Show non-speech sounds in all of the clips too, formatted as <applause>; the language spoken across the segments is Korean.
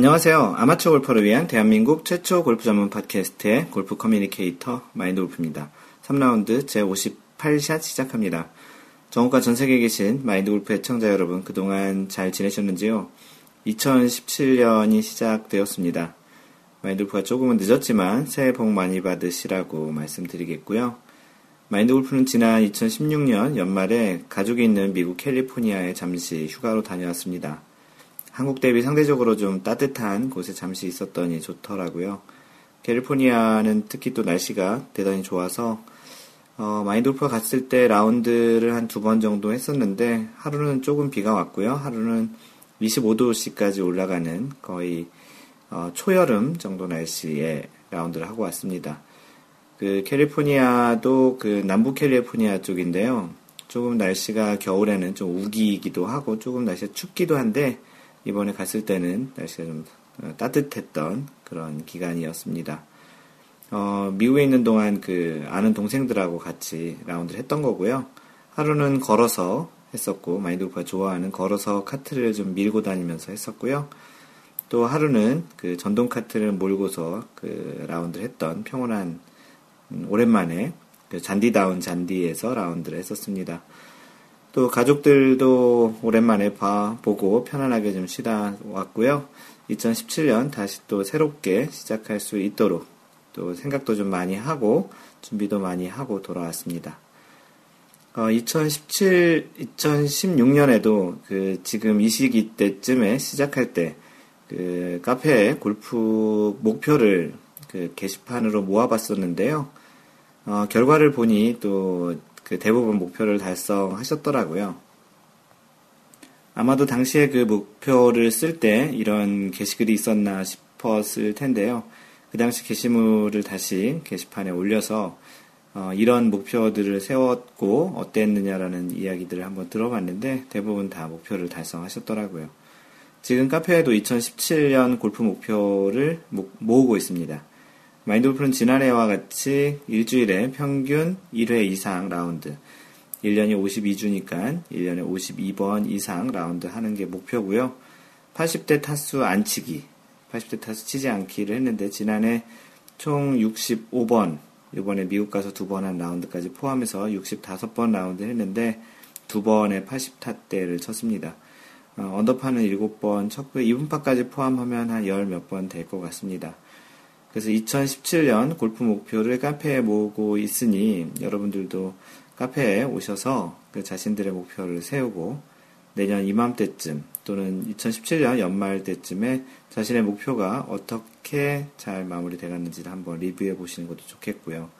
안녕하세요. 아마추어 골퍼를 위한 대한민국 최초 골프 전문 팟캐스트의 골프 communicator 마인드 골프입니다. 3라운드 제 58샷 시작합니다. 전국과 전 세계에 계신 마인드 골프 애청자 여러분 그동안 잘 지내셨는지요? 2017년이 시작되었습니다. 마인드 골프가 조금은 늦었지만 새해 복 많이 받으시라고 말씀드리겠고요. 마인드 골프는 지난 2016년 연말에 가족이 있는 미국 캘리포니아에 잠시 휴가로 다녀왔습니다. 한국 대비 상대적으로 좀 따뜻한 곳에 잠시 있었더니 좋더라고요. 캘리포니아는 특히 또 날씨가 대단히 좋아서 어, 마인드 골프가 갔을 때 라운드를 한 두 번 정도 했었는데 하루는 조금 비가 왔고요. 하루는 25도씨까지 올라가는 거의 어, 초여름 정도 날씨에 라운드를 하고 왔습니다. 그 캘리포니아도 그 남부 캘리포니아 쪽인데요. 조금 날씨가 겨울에는 좀 우기기도 하고 조금 날씨가 춥기도 한데 이번에 갔을 때는 날씨가 좀 어, 따뜻했던 그런 기간이었습니다. 어, 미국에 있는 동안 그 아는 동생들하고 같이 라운드를 했던 거고요. 하루는 걸어서 했었고 마인드골프가 좋아하는 걸어서 카트를 좀 밀고 다니면서 했었고요. 또 하루는 그 전동 카트를 몰고서 그 라운드를 했던 평온한 음, 오랜만에 그 잔디다운 잔디에서 라운드를 했었습니다. 또 가족들도 오랜만에 봐 보고 편안하게 좀 쉬다 왔고요. 2017년 다시 또 새롭게 시작할 수 있도록 또 생각도 좀 많이 하고 준비도 많이 하고 돌아왔습니다. 어, 2017, 2016년에도 그 지금 이 시기 때쯤에 시작할 때 그 카페에 골프 목표를 그 게시판으로 모아봤었는데요. 어, 결과를 보니 또 그 대부분 목표를 달성하셨더라고요. 아마도 당시에 그 목표를 쓸 때 이런 게시글이 있었나 싶었을 텐데요. 그 당시 게시물을 다시 게시판에 올려서 어, 이런 목표들을 세웠고 어땠느냐라는 이야기들을 한번 들어봤는데 대부분 다 목표를 달성하셨더라고요. 지금 카페에도 2017년 골프 목표를 모으고 있습니다. 마인드 골프는 지난해와 같이 일주일에 평균 1회 이상 라운드, 1년이 52주니까 1년에 52번 이상 라운드 하는 게 목표고요. 80대 타수 안 치기, 80대 타수 치지 않기를 했는데 지난해 총 65번, 이번에 미국 가서 두 번 한 라운드까지 포함해서 65번 라운드 했는데 두 번에 80타대를 쳤습니다. 어, 언더파는 7번 쳤고요. 2분파까지 포함하면 한 10 몇 번 될 것 같습니다. 그래서 2017년 골프 목표를 카페에 모으고 있으니 여러분들도 카페에 오셔서 그 자신들의 목표를 세우고 내년 이맘때쯤 또는 2017년 연말 때쯤에 자신의 목표가 어떻게 잘 마무리돼 갔는지를 한번 리뷰해 보시는 것도 좋겠고요.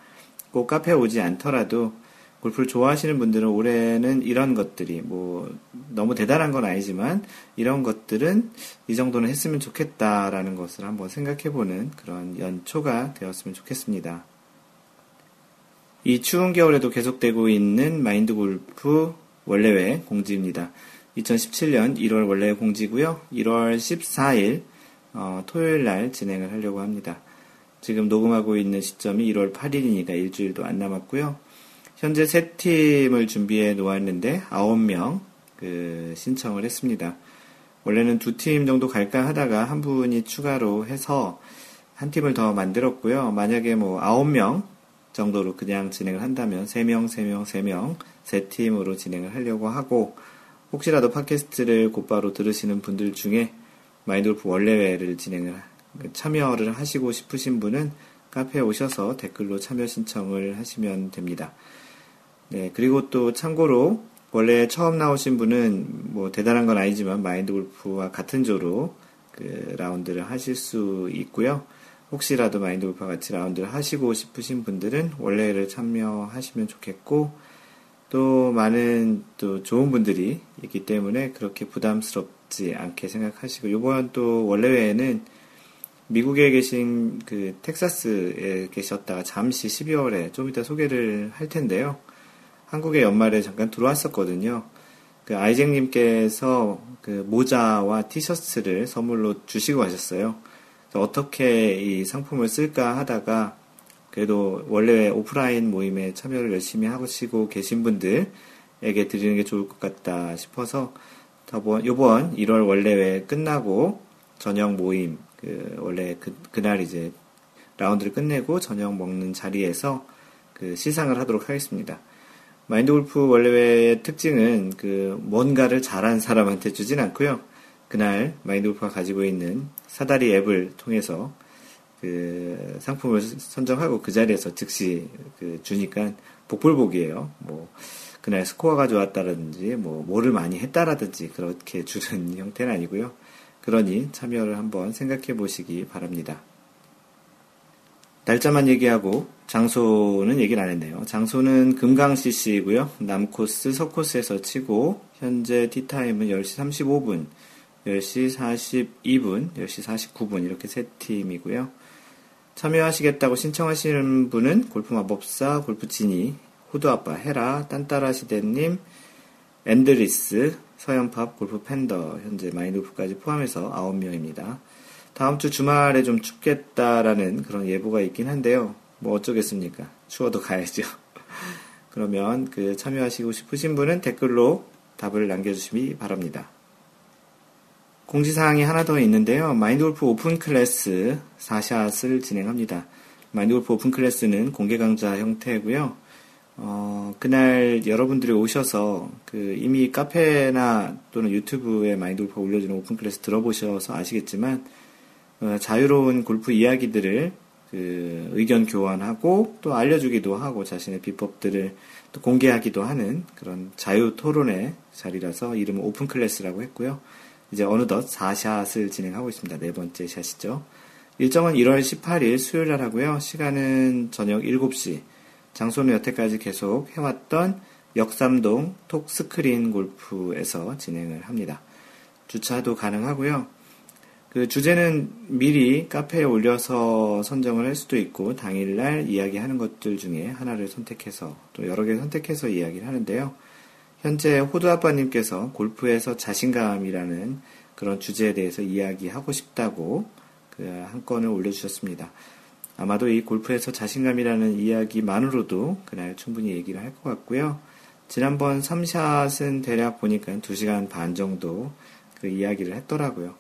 꼭 카페에 오지 않더라도 골프를 좋아하시는 분들은 올해는 이런 것들이 뭐 너무 대단한 건 아니지만 이런 것들은 이 정도는 했으면 좋겠다라는 것을 한번 생각해보는 그런 연초가 되었으면 좋겠습니다. 이 추운 겨울에도 계속되고 있는 마인드 골프 원래회 공지입니다. 2017년 1월 원래회 공지고요. 1월 14일 어, 토요일 날 진행을 하려고 합니다. 지금 녹음하고 있는 시점이 1월 8일이니까 일주일도 안 남았고요. 현재 세 팀을 준비해 놓았는데 아홉 명 그 신청을 했습니다. 원래는 두 팀 정도 갈까 하다가 한 분이 추가로 해서 한 팀을 더 만들었고요. 만약에 뭐 아홉 명 정도로 그냥 진행을 한다면 세 명, 세 명, 세 명, 세 팀으로 진행을 하려고 하고 혹시라도 팟캐스트를 곧바로 들으시는 분들 중에 마인드골프 원래회를 진행을 참여를 하시고 싶으신 분은 카페에 오셔서 댓글로 참여 신청을 하시면 됩니다. 네, 그리고 또 참고로 원래 처음 나오신 분은 뭐 대단한 건 아니지만 마인드 골프와 같은 조로 그 라운드를 하실 수 있고요. 혹시라도 마인드 골프와 같이 라운드를 하시고 싶으신 분들은 원래를 참여하시면 좋겠고 또 많은 또 좋은 분들이 있기 때문에 그렇게 부담스럽지 않게 생각하시고 이번 또 원래회에는 미국에 계신 그 텍사스에 계셨다가 잠시 12월에 좀 이따 소개를 할 텐데요. 한국에 연말에 잠깐 들어왔었거든요. 그 아이쟁님께서 그 모자와 티셔츠를 선물로 주시고 가셨어요. 어떻게 이 상품을 쓸까 하다가 그래도 원래 오프라인 모임에 참여를 열심히 하시고 계신 분들에게 드리는 게 좋을 것 같다 싶어서 요번 1월 원래회 끝나고 저녁 모임, 그, 원래 그, 그날 이제 라운드를 끝내고 저녁 먹는 자리에서 그 시상을 하도록 하겠습니다. 마인드 골프 원래의 특징은 그 뭔가를 잘한 사람한테 주진 않고요. 그날 마인드 골프가 가지고 있는 사다리 앱을 통해서 그 상품을 선정하고 그 자리에서 즉시 그 주니까 복불복이에요. 뭐 그날 스코어가 좋았다든지 뭐 뭐를 많이 했다라든지 그렇게 주는 <laughs> 형태는 아니고요. 그러니 참여를 한번 생각해 보시기 바랍니다. 날짜만 얘기하고 장소는 얘기를 안 했네요. 장소는 금강 CC이고요. 남코스, 서코스에서 치고 현재 티타임은 10시 35분, 10시 42분, 10시 49분 이렇게 세 팀이고요. 참여하시겠다고 신청하시는 분은 골프 마법사, 골프 지니, 호두아빠, 헤라, 딴따라 시대님, 앤드리스, 서연팝, 골프 팬더, 현재 마인드골프까지 포함해서 9명입니다. 다음 주 주말에 좀 춥겠다라는 그런 예보가 있긴 한데요. 뭐 어쩌겠습니까? 추워도 가야죠. <laughs> 그러면 그 참여하시고 싶으신 분은 댓글로 답을 남겨주시기 바랍니다. 공지사항이 하나 더 있는데요. 마인드골프 오픈 클래스 4샷을 진행합니다. 마인드골프 오픈 클래스는 공개 강좌 형태고요. 어, 그날 여러분들이 오셔서 그 이미 카페나 또는 유튜브에 마인드골프 올려주는 오픈 클래스 들어보셔서 아시겠지만 어, 자유로운 골프 이야기들을 그 의견 교환하고 또 알려주기도 하고 자신의 비법들을 또 공개하기도 하는 그런 자유 토론의 자리라서 이름은 오픈 클래스라고 했고요. 이제 어느덧 4샷을 진행하고 있습니다. 네 번째 샷이죠. 일정은 1월 18일 수요일 날 하고요. 시간은 저녁 7시. 장소는 여태까지 계속 해왔던 역삼동 톡스크린 골프에서 진행을 합니다. 주차도 가능하고요. 그 주제는 미리 카페에 올려서 선정을 할 수도 있고 당일날 이야기하는 것들 중에 하나를 선택해서 또 여러 개 선택해서 이야기를 하는데요. 현재 호두 아빠님께서 골프에서 자신감이라는 그런 주제에 대해서 이야기하고 싶다고 그 한 건을 올려주셨습니다. 아마도 이 골프에서 자신감이라는 이야기만으로도 그날 충분히 얘기를 할 것 같고요. 지난번 3샷은 대략 보니까 2시간 반 정도 그 이야기를 했더라고요.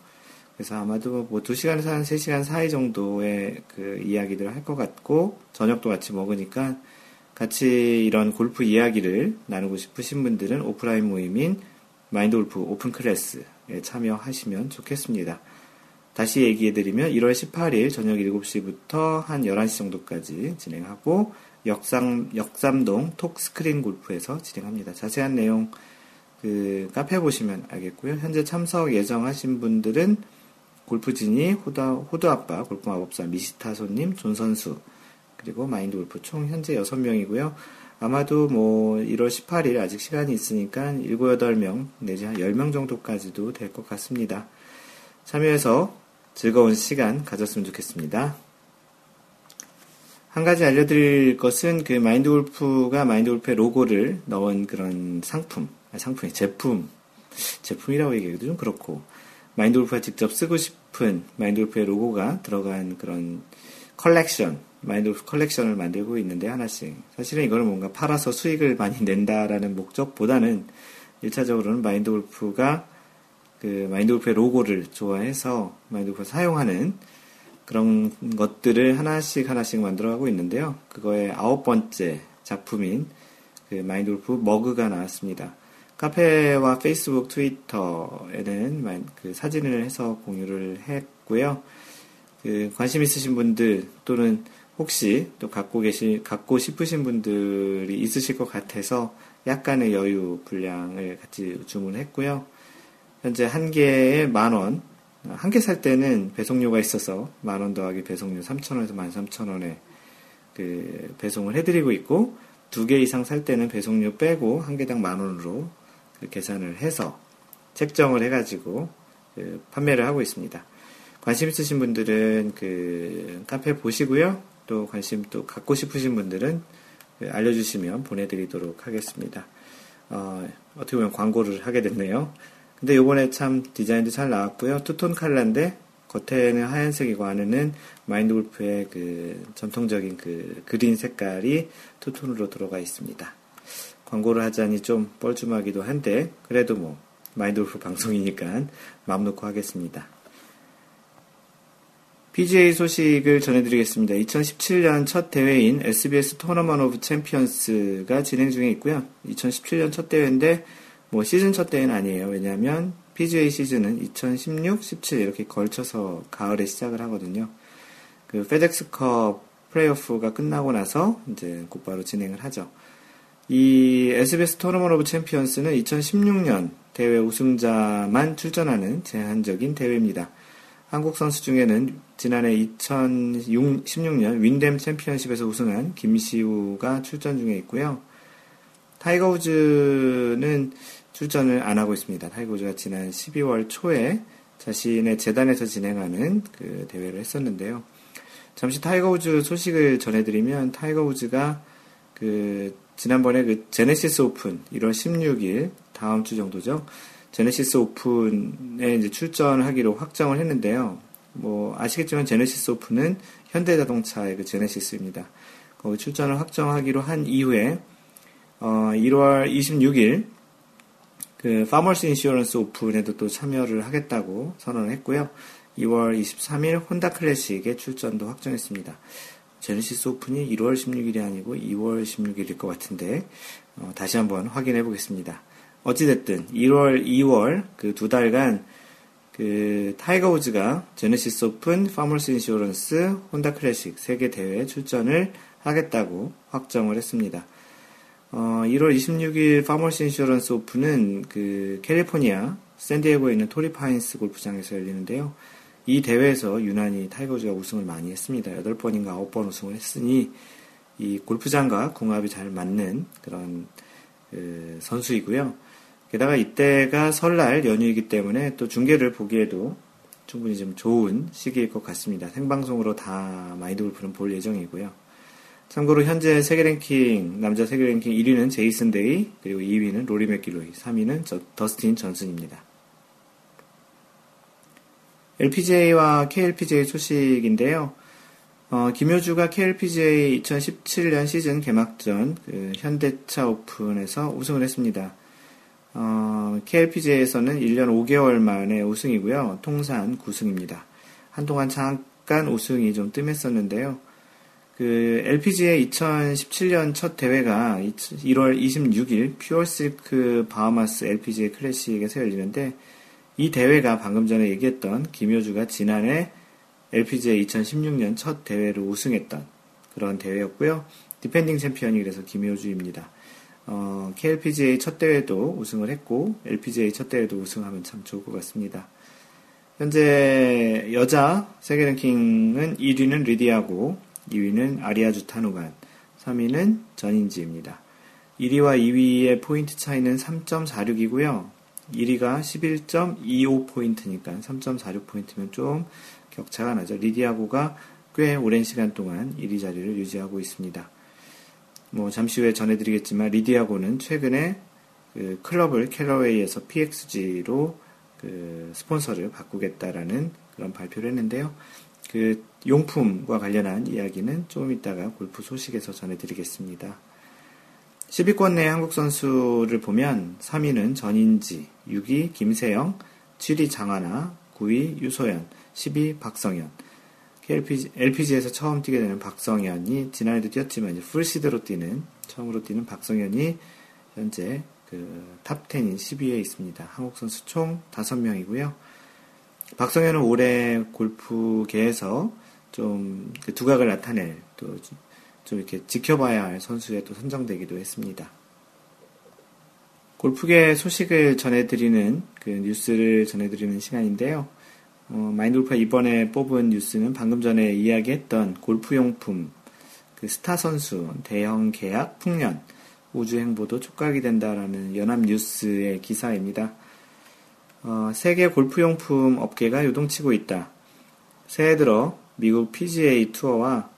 그래서 아마도 뭐 2시간에서 한 3시간 사이 정도의 그 이야기들을 할 것 같고, 저녁도 같이 먹으니까 같이 이런 골프 이야기를 나누고 싶으신 분들은 오프라인 모임인 마인드 골프 오픈 클래스에 참여하시면 좋겠습니다. 다시 얘기해드리면 1월 18일 저녁 7시부터 한 11시 정도까지 진행하고 역삼, 역삼동 톡 스크린 골프에서 진행합니다. 자세한 내용 그 카페 보시면 알겠고요. 현재 참석 예정하신 분들은 골프진이 호두, 호두아빠, 골프마법사, 미시타손님, 존선수, 그리고 마인드 골프 총 현재 6명이고요. 아마도 뭐 1월 18일 아직 시간이 있으니까 7, 8명 내지 한 10명 정도까지도 될 것 같습니다. 참여해서 즐거운 시간 가졌으면 좋겠습니다. 한 가지 알려드릴 것은 그 마인드 골프가 마인드 골프의 로고를 넣은 그런 상품, 상품이 제품, 제품이라고 얘기하기도 좀 그렇고, 마인드 골프가 직접 쓰고 싶은 마인드 골프의 로고가 들어간 그런 컬렉션, 마인드 골프 컬렉션을 만들고 있는데 하나씩. 사실은 이거는 뭔가 팔아서 수익을 많이 <laughs> 낸다라는 목적보다는 1차적으로는 마인드 골프가 그 마인드 골프의 로고를 좋아해서 마인드 골프 사용하는 그런 것들을 하나씩 하나씩 만들어가고 있는데요. 그거의 아홉 번째 작품인 그 마인드 골프 머그가 나왔습니다. 카페와 페이스북, 트위터에는 그 사진을 해서 공유를 했고요. 그 관심 있으신 분들 또는 혹시 또 갖고 계시 갖고 싶으신 분들이 있으실 것 같아서 약간의 여유 분량을 같이 주문했고요. 현재 한 개에 만 원, 한 개 살 때는 배송료가 있어서 만 원 더하기 배송료 3,000원에서 13,000원에 그 배송을 해드리고 있고 두 개 이상 살 때는 배송료 빼고 한 개당 만 원으로 그 계산을 해서 책정을 해가지고 그 판매를 하고 있습니다. 관심 있으신 분들은 그 카페 보시고요. 또 관심 또 갖고 싶으신 분들은 그 알려주시면 보내드리도록 하겠습니다. 어, 어떻게 보면 광고를 하게 됐네요. 근데 요번에 참 디자인도 잘 나왔고요. 투톤 칼라인데 겉에는 하얀색이고 안에는 마인드 골프의 그 전통적인 그 그린 색깔이 투톤으로 들어가 있습니다. 광고를 하자니 좀 뻘쭘하기도 한데 그래도 뭐 마인드 골프 방송이니까 마음 놓고 하겠습니다. PGA 소식을 전해드리겠습니다. 2017년 첫 대회인 SBS Tournament of Champions가 진행 중에 있고요. 2017년 첫 대회인데 뭐 시즌 첫 대회는 아니에요. 왜냐하면 PGA 시즌은 2016, 17 이렇게 걸쳐서 가을에 시작을 하거든요. 그 페덱스컵 플레이오프가 끝나고 나서 이제 곧바로 진행을 하죠. 이 SBS Tournament of Champions는 2016년 대회 우승자만 출전하는 제한적인 대회입니다. 한국 선수 중에는 지난해 2016년 윈댐 챔피언십에서 우승한 김시우가 출전 중에 있고요. 타이거 우즈는 출전을 안 하고 있습니다. 타이거 우즈가 지난 12월 초에 자신의 재단에서 진행하는 그 대회를 했었는데요. 잠시 타이거 우즈 소식을 전해드리면 타이거 우즈가 그 지난번에 그 제네시스 오픈 1월 16일 다음 주 정도죠. 제네시스 오픈에 이제 출전하기로 확정을 했는데요. 뭐 아시겠지만 제네시스 오픈은 현대자동차의 그 제네시스입니다. 거기 출전을 확정하기로 한 이후에 어 1월 26일 그 Farmers Insurance Open에도 또 참여를 하겠다고 선언을 했고요. 2월 23일 혼다 클래식에 출전도 확정했습니다. 제네시스 오픈이 1월 16일이 아니고 2월 16일일 것 같은데 어, 다시 한번 확인해 보겠습니다. 어찌됐든 1월, 2월 그 두 달간 그 타이거 우즈가 제네시스 오픈, Farmers Insurance, 혼다 클래식 세 개 대회에 출전을 하겠다고 확정을 했습니다. 어, 1월 26일 Farmers Insurance Open은 그 캘리포니아 샌디에고에 있는 토리 파인스 골프장에서 열리는데요. 이 대회에서 유난히 타이거 우즈가 우승을 많이 했습니다. 8번인가 9번 우승을 했으니 이 골프장과 궁합이 잘 맞는 그런 그 선수이고요. 게다가 이때가 설날 연휴이기 때문에 또 중계를 보기에도 충분히 좀 좋은 시기일 것 같습니다. 생방송으로 다 마인드 골프는 볼 예정이고요. 참고로 현재 세계 랭킹, 남자 세계 랭킹 1위는 제이슨 데이, 그리고 2위는 로리 맥길로이, 3위는 저, 더스틴 존슨입니다. LPGA와 KLPGA 소식인데요. 어, 김효주가 KLPGA 2017년 시즌 개막전 그 현대차 오픈에서 우승을 했습니다. 어, KLPGA에서는 1년 5개월 만에 우승이고요. 통산 9승입니다. 한동안 잠깐 우승이 좀 뜸했었는데요. 그 LPGA 2017년 첫 대회가 1월 26일 퓨어실크 바하마스 LPGA 클래식에서 열리는데 이 대회가 방금 전에 얘기했던 김효주가 지난해 LPGA 2016년 첫 대회로 우승했던 그런 대회였고요. 디펜딩 챔피언이 그래서 김효주입니다. 어, KLPGA 첫 대회도 우승을 했고 LPGA 첫 대회도 우승하면 참 좋을 것 같습니다. 현재 여자 세계 랭킹은 1위는 리디아고 2위는 아리아 주타누간 3위는 전인지입니다. 1위와 2위의 포인트 차이는 3.46이고요. 1위가 11.25포인트니까 3.46포인트면 좀 격차가 나죠. 리디아고가 꽤 오랜 시간 동안 1위 자리를 유지하고 있습니다. 뭐 잠시 후에 전해드리겠지만 리디아고는 최근에 그 클럽을 캐러웨이에서 PXG로 그 스폰서를 바꾸겠다라는 그런 발표를 했는데요. 그 용품과 관련한 이야기는 조금 이따가 골프 소식에서 전해드리겠습니다. 10위권 내 한국 선수를 보면 3위는 전인지, 6위 김세영, 7위 장하나, 9위 유소연, 10위 박성현. LPG, LPG에서 처음 뛰게 되는 박성현이 지난해도 뛰었지만 이제 full seed로 뛰는 처음으로 뛰는 박성현이 현재 그 top 10인 10위에 있습니다. 한국 선수 총 5명이고요. 박성현은 올해 골프계에서 좀 그 두각을 나타낼 또 좀 이렇게 지켜봐야 할 선수에 또 선정되기도 했습니다. 골프계 소식을 전해드리는 그 뉴스를 전해드리는 시간인데요. 어, 마인드골프가 이번에 뽑은 뉴스는 방금 전에 이야기했던 골프용품, 그 스타 선수, 대형 계약 풍년, 우주행보도 촉각이 된다라는 연합뉴스의 기사입니다. 어, 세계 골프용품 업계가 요동치고 있다. 새해 들어 미국 PGA 투어와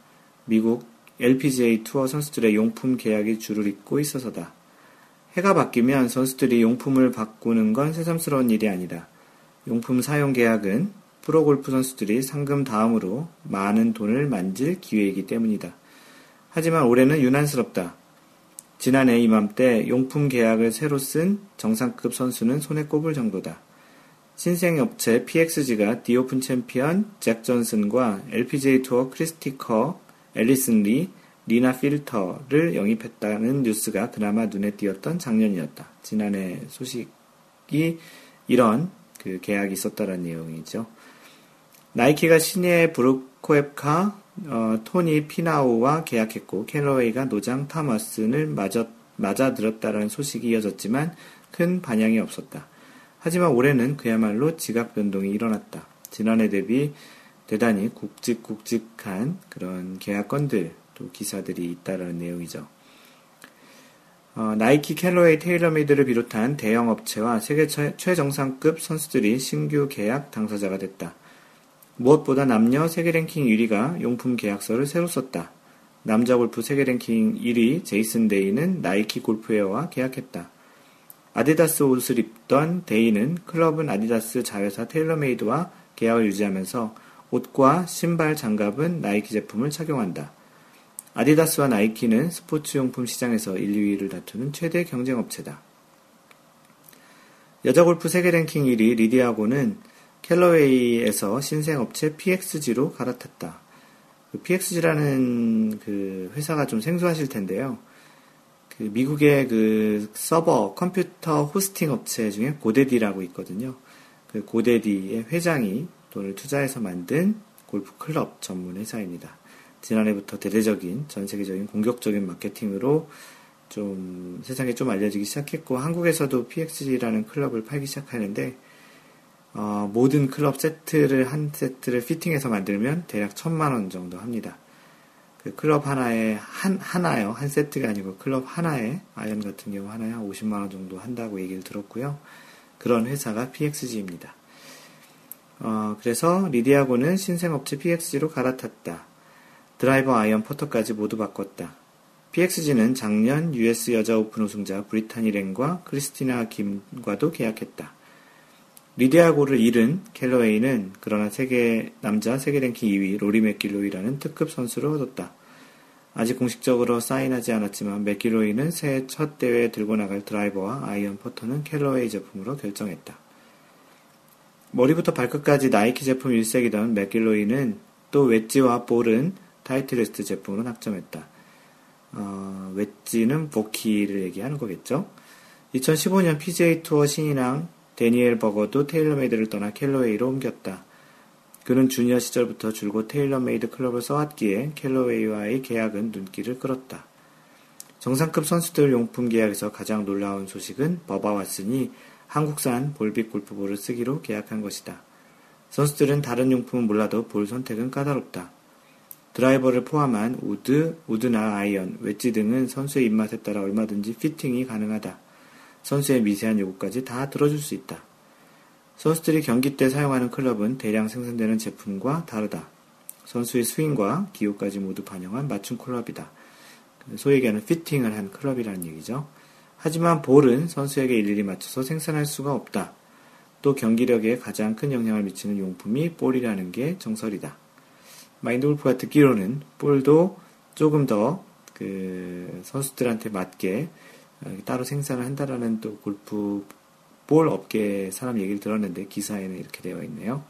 미국 LPGA 투어 선수들의 용품 계약이 줄을 잇고 있어서다. 해가 바뀌면 선수들이 용품을 바꾸는 건 새삼스러운 일이 아니다. 용품 사용 계약은 프로골프 선수들이 상금 다음으로 많은 돈을 만질 기회이기 때문이다. 하지만 올해는 유난스럽다. 지난해 이맘때 용품 계약을 새로 쓴 정상급 선수는 손에 꼽을 정도다. 신생 업체 PXG가 디오픈 챔피언 잭 존슨과 LPGA 투어 크리스티 커, 앨리슨 리, 제리나 필러를 영입했다는 뉴스가 그나마 눈에 띄었던 작년이었다. 지난해 소식이 이런 그 계약이 있었다는 내용이죠. 나이키가 신예 브룩스 켑카, 어, 토니 피나우와 계약했고 캘러웨이가 노장 탐 왓슨을 맞아, 맞아들었다는 소식이 이어졌지만 큰 반향이 없었다. 하지만 올해는 그야말로 지각 변동이 일어났다. 지난해 대비 대단히 굵직굵직한 그런 계약 건들 또 기사들이 있다라는 내용이죠. 어, 나이키, 캘러웨이, 테일러메이드를 비롯한 대형 업체와 세계 최, 최정상급 선수들이 신규 계약 당사자가 됐다. 무엇보다 남녀 세계 랭킹 1위가 용품 계약서를 새로 썼다. 남자 골프 세계 랭킹 1위 제이슨 데이는 나이키 골프웨어와 계약했다. 아디다스 옷을 입던 데이는 클럽은 아디다스 자회사 테일러메이드와 계약을 유지하면서 옷과 신발, 장갑은 나이키 제품을 착용한다. 아디다스와 나이키는 스포츠용품 시장에서 1, 2위를 다투는 최대 경쟁 업체다. 여자 골프 세계 랭킹 1위 리디아고는 캘러웨이에서 신생 업체 PXG로 갈아탔다. 그 PXG라는 그 회사가 좀 생소하실 텐데요. 그 미국의 그 서버 컴퓨터 호스팅 업체 중에 고데디라고 있거든요. 그 고데디의 회장이 돈을 투자해서 만든 골프 클럽 전문 회사입니다. 지난해부터 대대적인 전 세계적인 공격적인 마케팅으로 좀 세상에 좀 알려지기 시작했고 한국에서도 PXG라는 클럽을 팔기 시작하는데 어, 모든 클럽 세트를 한 세트를 피팅해서 만들면 대략 천만 원 정도 합니다. 그 클럽 하나에 한 하나요 한 세트가 아니고 클럽 하나에 아이언 같은 경우 하나에 한 50만 원 정도 한다고 얘기를 들었고요. 그런 회사가 PXG입니다. 어, 그래서 리디아고는 신생업체 PXG로 갈아탔다. 드라이버 아이언 퍼터까지 모두 바꿨다. PXG는 작년 US 여자 오픈 우승자 브리타니 랭과 크리스티나 김과도 계약했다. 리디아고를 잃은 캘러웨이는 그러나 세계 남자 세계 랭킹 2위 로리 맥길로이라는 특급 선수를 얻었다. 아직 공식적으로 사인하지 않았지만 맥길로이는 새해 첫 대회에 들고 나갈 드라이버와 아이언 퍼터는 캘러웨이 제품으로 결정했다. 머리부터 발끝까지 나이키 제품 일색이던 맥길로이는 또 웨지와 볼은 타이틀리스트 제품으로 낙점했다. 어, 웨지는 보키를 얘기하는 거겠죠. 2015년 PGA 투어 신인왕 데니엘 버거도 테일러메이드를 떠나 캘러웨이로 옮겼다. 그는 주니어 시절부터 줄곧 테일러메이드 클럽을 써왔기에 캘러웨이와의 계약은 눈길을 끌었다. 정상급 선수들 용품 계약에서 가장 놀라운 소식은 버바 왓슨이 한국산 볼빅 골프볼을 쓰기로 계약한 것이다. 선수들은 다른 용품은 몰라도 볼 선택은 까다롭다. 드라이버를 포함한 우드, 우드나 아이언, 웨지 등은 선수의 입맛에 따라 얼마든지 피팅이 가능하다. 선수의 미세한 요구까지 다 들어줄 수 있다. 선수들이 경기 때 사용하는 클럽은 대량 생산되는 제품과 다르다. 선수의 스윙과 기호까지 모두 반영한 맞춤 클럽이다. 소위 얘기하는 피팅을 한 클럽이라는 얘기죠. 하지만 볼은 선수에게 일일이 맞춰서 생산할 수가 없다. 또 경기력에 가장 큰 영향을 미치는 용품이 볼이라는 게 정설이다. 마인드 골프가 듣기로는 볼도 조금 더 그 선수들한테 맞게 어, 따로 생산을 한다라는 또 골프 볼 업계 사람 얘기를 들었는데 기사에는 이렇게 되어 있네요.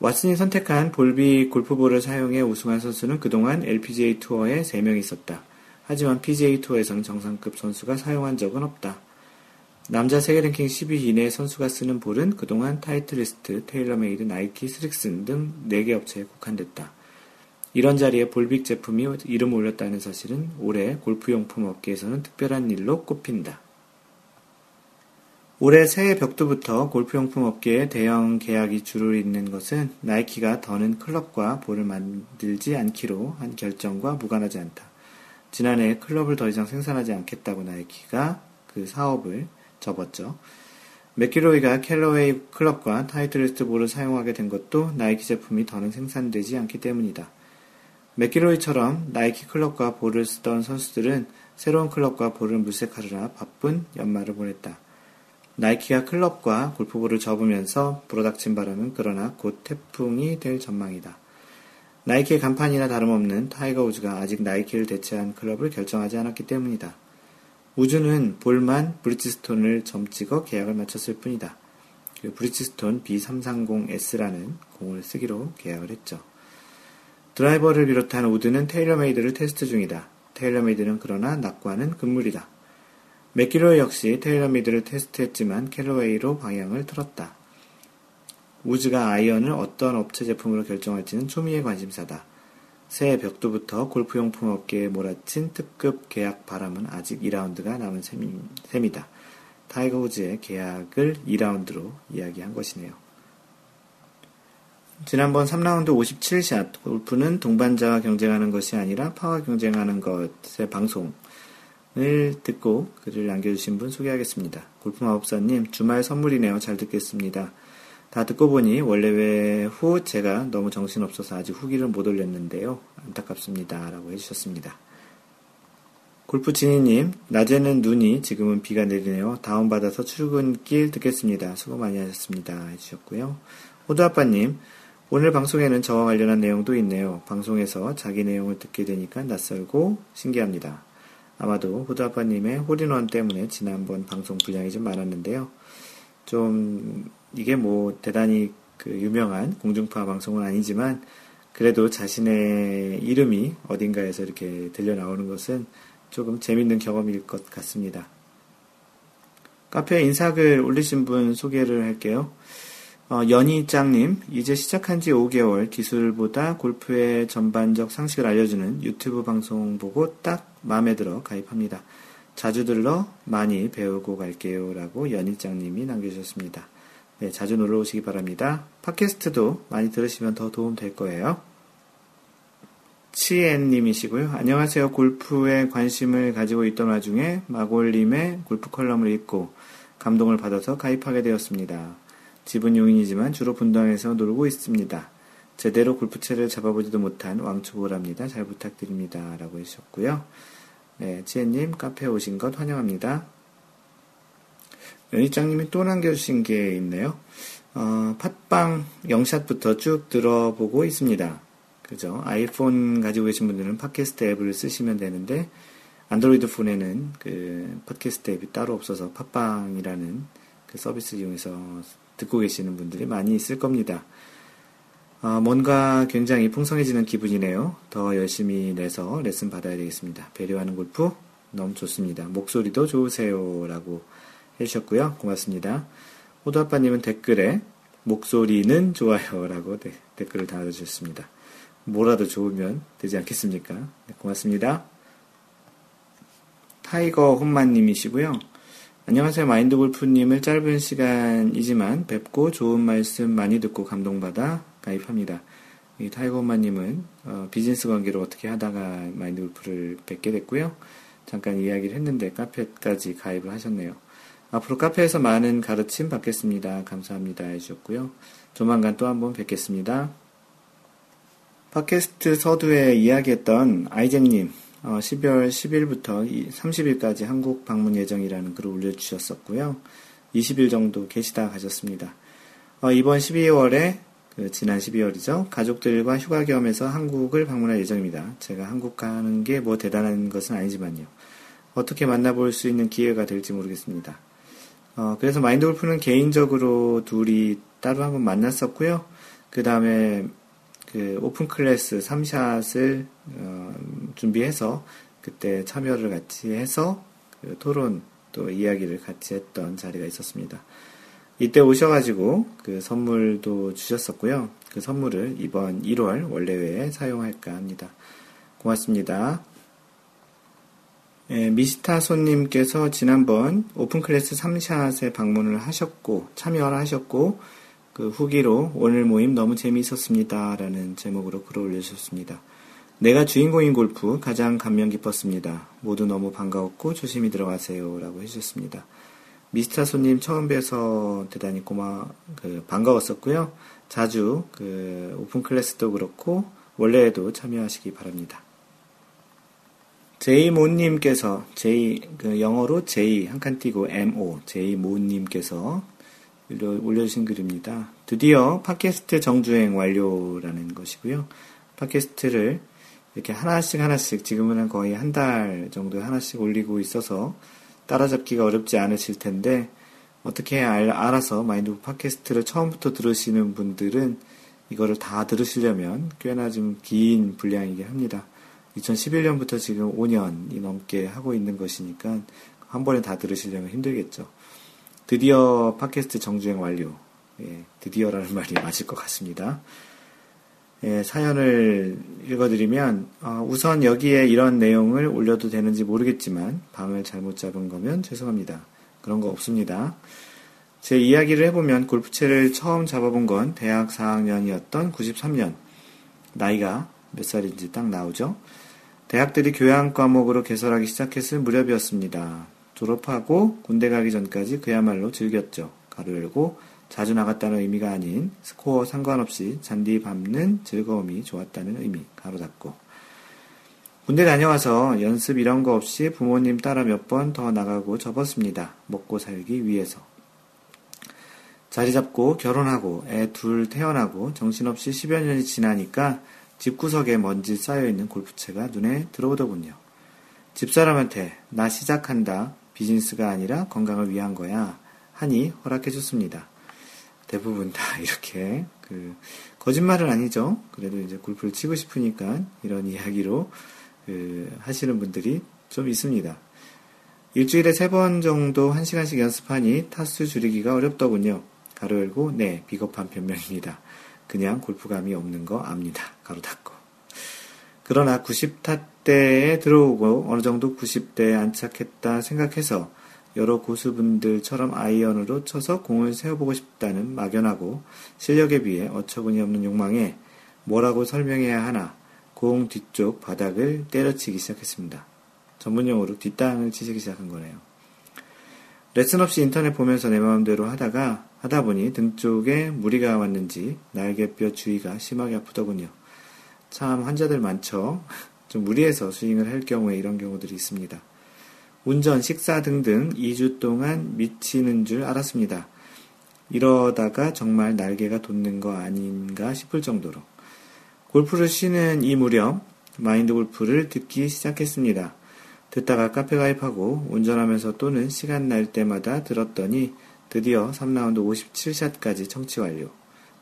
왓슨이 선택한 볼빅 골프볼을 사용해 우승한 선수는 그동안 LPGA 투어에 3명 있었다. 하지만 PGA 투어에서는 정상급 선수가 사용한 적은 없다. 남자 세계 랭킹 10위 이내의 선수가 쓰는 볼은 그동안 타이틀리스트, 테일러메이드, 나이키, 스릭슨 등 4개 업체에 국한됐다. 이런 자리에 볼빅 제품이 이름 올렸다는 사실은 올해 골프용품 업계에서는 특별한 일로 꼽힌다. 올해 새해 벽두부터 골프용품 업계의 대형 계약이 줄을 잇는 것은 나이키가 더는 클럽과 볼을 만들지 않기로 한 결정과 무관하지 않다. 지난해 클럽을 더 이상 생산하지 않겠다고 나이키가 그 사업을 접었죠. 맥기로이가 캘러웨이 클럽과 타이틀리스트 볼을 사용하게 된 것도 나이키 제품이 더는 생산되지 않기 때문이다. 맥기로이처럼 나이키 클럽과 볼을 쓰던 선수들은 새로운 클럽과 볼을 물색하느라 바쁜 연말을 보냈다. 나이키가 클럽과 골프볼을 접으면서 불어닥친 바람은 그러나 곧 태풍이 될 전망이다. 나이키의 간판이나 다름없는 타이거 우즈가 아직 나이키를 대체한 클럽을 결정하지 않았기 때문이다. 우즈는 볼만 브리지스톤을 점찍어 계약을 마쳤을 뿐이다. 그 브리지스톤 B330S라는 공을 쓰기로 계약을 했죠. 드라이버를 비롯한 우드는 테일러메이드를 테스트 중이다. 테일러메이드는 그러나 낙관은 금물이다. 맥기로이 역시 테일러메이드를 테스트했지만 캘러웨이로 방향을 틀었다. 우즈가 아이언을 어떤 업체 제품으로 결정할지는 초미의 관심사다. 새해 벽두부터 골프용품 업계에 몰아친 특급 계약 바람은 아직 2라운드가 남은 셈이다. 타이거 우즈의 계약을 2라운드로 이야기한 것이네요. 지난번 3라운드 57샷 골프는 동반자와 경쟁하는 것이 아니라 파와 경쟁하는 것의 방송을 듣고 글을 남겨주신 분 소개하겠습니다. 골프 마법사님 주말 선물이네요. 잘 듣겠습니다. 다 듣고 보니 원래 외후 제가 너무 정신없어서 아직 후기를 못 올렸는데요. 안타깝습니다. 라고 해주셨습니다. 골프 진이님, 낮에는 눈이 지금은 비가 내리네요. 다운받아서 출근길 듣겠습니다. 수고 많이 하셨습니다. 해주셨고요. 호두아빠님, 오늘 방송에는 저와 관련한 내용도 있네요. 방송에서 자기 내용을 듣게 되니까 낯설고 신기합니다. 아마도 호두아빠님의 홀인원 때문에 지난번 방송 분량이 좀 많았는데요. 좀 이게 뭐 대단히 그 유명한 공중파 방송은 아니지만 그래도 자신의 이름이 어딘가에서 이렇게 들려 나오는 것은 조금 재밌는 경험일 것 같습니다. 카페 인사글 올리신 분 소개를 할게요. 어, 연희짱님, 이제 시작한 지 5개월 기술보다 골프의 전반적 상식을 알려주는 유튜브 방송 보고 딱 마음에 들어 가입합니다. 자주 들러 많이 배우고 갈게요. 라고 연희짱님이 남겨주셨습니다. 네, 자주 놀러 오시기 바랍니다. 팟캐스트도 많이 들으시면 더 도움 될 거예요. 치엔님이시고요. 안녕하세요. 골프에 관심을 가지고 있던 와중에 마골님의 골프 컬럼을 읽고 감동을 받아서 가입하게 되었습니다. 집은 용인이지만 주로 분당에서 놀고 있습니다. 제대로 골프채를 잡아보지도 못한 왕초보랍니다. 잘 부탁드립니다. 라고 해주셨고요. 네, 치엔님 카페에 오신 것 환영합니다. 연희장님이 또 남겨주신 게 있네요. 어, 팟빵 영샷부터 쭉 들어보고 있습니다. 그죠? 아이폰 가지고 계신 분들은 팟캐스트 앱을 쓰시면 되는데, 안드로이드 폰에는 그 팟캐스트 앱이 따로 없어서 팟빵이라는 그 서비스 이용해서 듣고 계시는 분들이 많이 있을 겁니다. 어, 뭔가 굉장히 풍성해지는 기분이네요. 더 열심히 내서 레슨 받아야 되겠습니다. 배려하는 골프 너무 좋습니다. 목소리도 좋으세요. 라고 해주셨고요. 고맙습니다. 호두아빠님은 댓글에 목소리는 좋아요 라고 네, 댓글을 달아주셨습니다. 뭐라도 좋으면 되지 않겠습니까? 네, 고맙습니다. 타이거 홈마님이시고요. 안녕하세요. 마인드 골프님을 짧은 시간이지만 뵙고 좋은 말씀 많이 듣고 감동받아 가입합니다. 이 타이거 홈마님은 어, 비즈니스 관계로 어떻게 하다가 마인드 골프를 뵙게 됐고요. 잠깐 이야기를 했는데 카페까지 가입을 하셨네요. 앞으로 카페에서 많은 가르침 받겠습니다. 감사합니다. 해주셨고요. 조만간 또 한번 뵙겠습니다. 팟캐스트 서두에 이야기했던 아이젠님, 어, 12월 10일부터 30일까지 한국 방문 예정이라는 글을 올려주셨었고요. 20일 정도 계시다 가셨습니다. 어, 이번 12월에, 그 지난 12월이죠. 가족들과 휴가 겸해서 한국을 방문할 예정입니다. 제가 한국 가는 게 뭐 대단한 것은 아니지만요. 어떻게 만나볼 수 있는 기회가 될지 모르겠습니다. 어, 그래서 마인드 골프는 개인적으로 둘이 따로 한번 만났었고요. 그 다음에 그 오픈 클래스 3샷을 어, 준비해서 그때 참여를 같이 해서 그 토론 또 이야기를 같이 했던 자리가 있었습니다. 이때 오셔가지고 그 선물도 주셨었고요. 그 선물을 이번 1월 원래회에 사용할까 합니다. 고맙습니다. 예, 미스타 손님께서 지난번 open class 3샷에 방문을 하셨고, 참여를 하셨고, 그 후기로 오늘 모임 너무 재미있었습니다. 라는 제목으로 글을 올려주셨습니다. 내가 주인공인 골프 가장 감명 깊었습니다. 모두 너무 반가웠고 조심히 들어가세요. 라고 해주셨습니다. 미스타 손님 처음 뵈서 대단히 고마, 그, 반가웠었고요. 자주 그 오픈 클래스도 그렇고, 원래에도 참여하시기 바랍니다. 제이모님께서 제이 그 영어로 제이 한 칸 띄고 mo 제이모님께서 올려주신 글입니다. 드디어 팟캐스트 정주행 완료라는 것이고요. 팟캐스트를 이렇게 하나씩 하나씩 지금은 거의 한 달 정도 하나씩 올리고 있어서 따라잡기가 어렵지 않으실 텐데 어떻게 알, 알아서 마인드 팟캐스트를 처음부터 들으시는 분들은 이거를 다 들으시려면 꽤나 좀 긴 분량이긴 합니다. 2011년부터 지금 5년이 넘게 하고 있는 것이니까 한 번에 다 들으시려면 힘들겠죠. 드디어 팟캐스트 정주행 완료. 예, 드디어라는 <laughs> 말이 맞을 것 같습니다. 예, 사연을 읽어드리면 어, 우선 여기에 이런 내용을 올려도 되는지 모르겠지만 방을 잘못 잡은 거면 죄송합니다. 그런 거 없습니다. 제 이야기를 해보면 골프채를 처음 잡아본 건 대학 4학년이었던 93년. 나이가 몇 살인지 딱 나오죠. 대학들이 교양 과목으로 개설하기 시작했을 무렵이었습니다. 졸업하고 군대 가기 전까지 그야말로 즐겼죠. 가로 열고 자주 나갔다는 의미가 아닌 스코어 상관없이 잔디 밟는 즐거움이 좋았다는 의미. 가로 닫고. 군대 다녀와서 연습 이런 거 없이 부모님 따라 몇 번 더 나가고 접었습니다. 먹고 살기 위해서. 자리 잡고 결혼하고 애 둘 태어나고 정신없이 10여 년이 지나니까 집구석에 먼지 쌓여있는 골프채가 눈에 들어오더군요. 집사람한테 나 시작한다. 비즈니스가 아니라 건강을 위한 거야. 하니 허락해 줬습니다. 대부분 다 <laughs> 이렇게 그 거짓말은 아니죠. 그래도 이제 골프를 치고 싶으니까 이런 이야기로 그 하시는 분들이 좀 있습니다. 일주일에 세 번 정도 한 시간씩 연습하니 타수 줄이기가 어렵더군요. 가로 열고 네 비겁한 변명입니다. 그냥 골프감이 없는 거 압니다. 가로 닫고. 그러나 90타대에 들어오고 어느 정도 90대에 안착했다 생각해서 여러 고수분들처럼 아이언으로 쳐서 공을 세워보고 싶다는 막연하고 실력에 비해 어처구니 없는 욕망에 뭐라고 설명해야 하나 공 뒤쪽 바닥을 때려치기 시작했습니다. 전문용어로 뒷땅을 치시기 시작한 거네요. 레슨 없이 인터넷 보면서 내 마음대로 하다가 하다 보니 등 쪽에 무리가 왔는지 날개뼈 주위가 심하게 아프더군요. 참 환자들 많죠. 좀 무리해서 스윙을 할 경우에 이런 경우들이 있습니다. 운전, 식사 등등 2주 동안 미치는 줄 알았습니다. 이러다가 정말 날개가 돋는 거 아닌가 싶을 정도로. 골프를 쉬는 이 무렵 마인드 골프를 듣기 시작했습니다. 듣다가 카페 가입하고 운전하면서 또는 시간 날 때마다 들었더니 드디어 3라운드 57샷까지 청취 완료.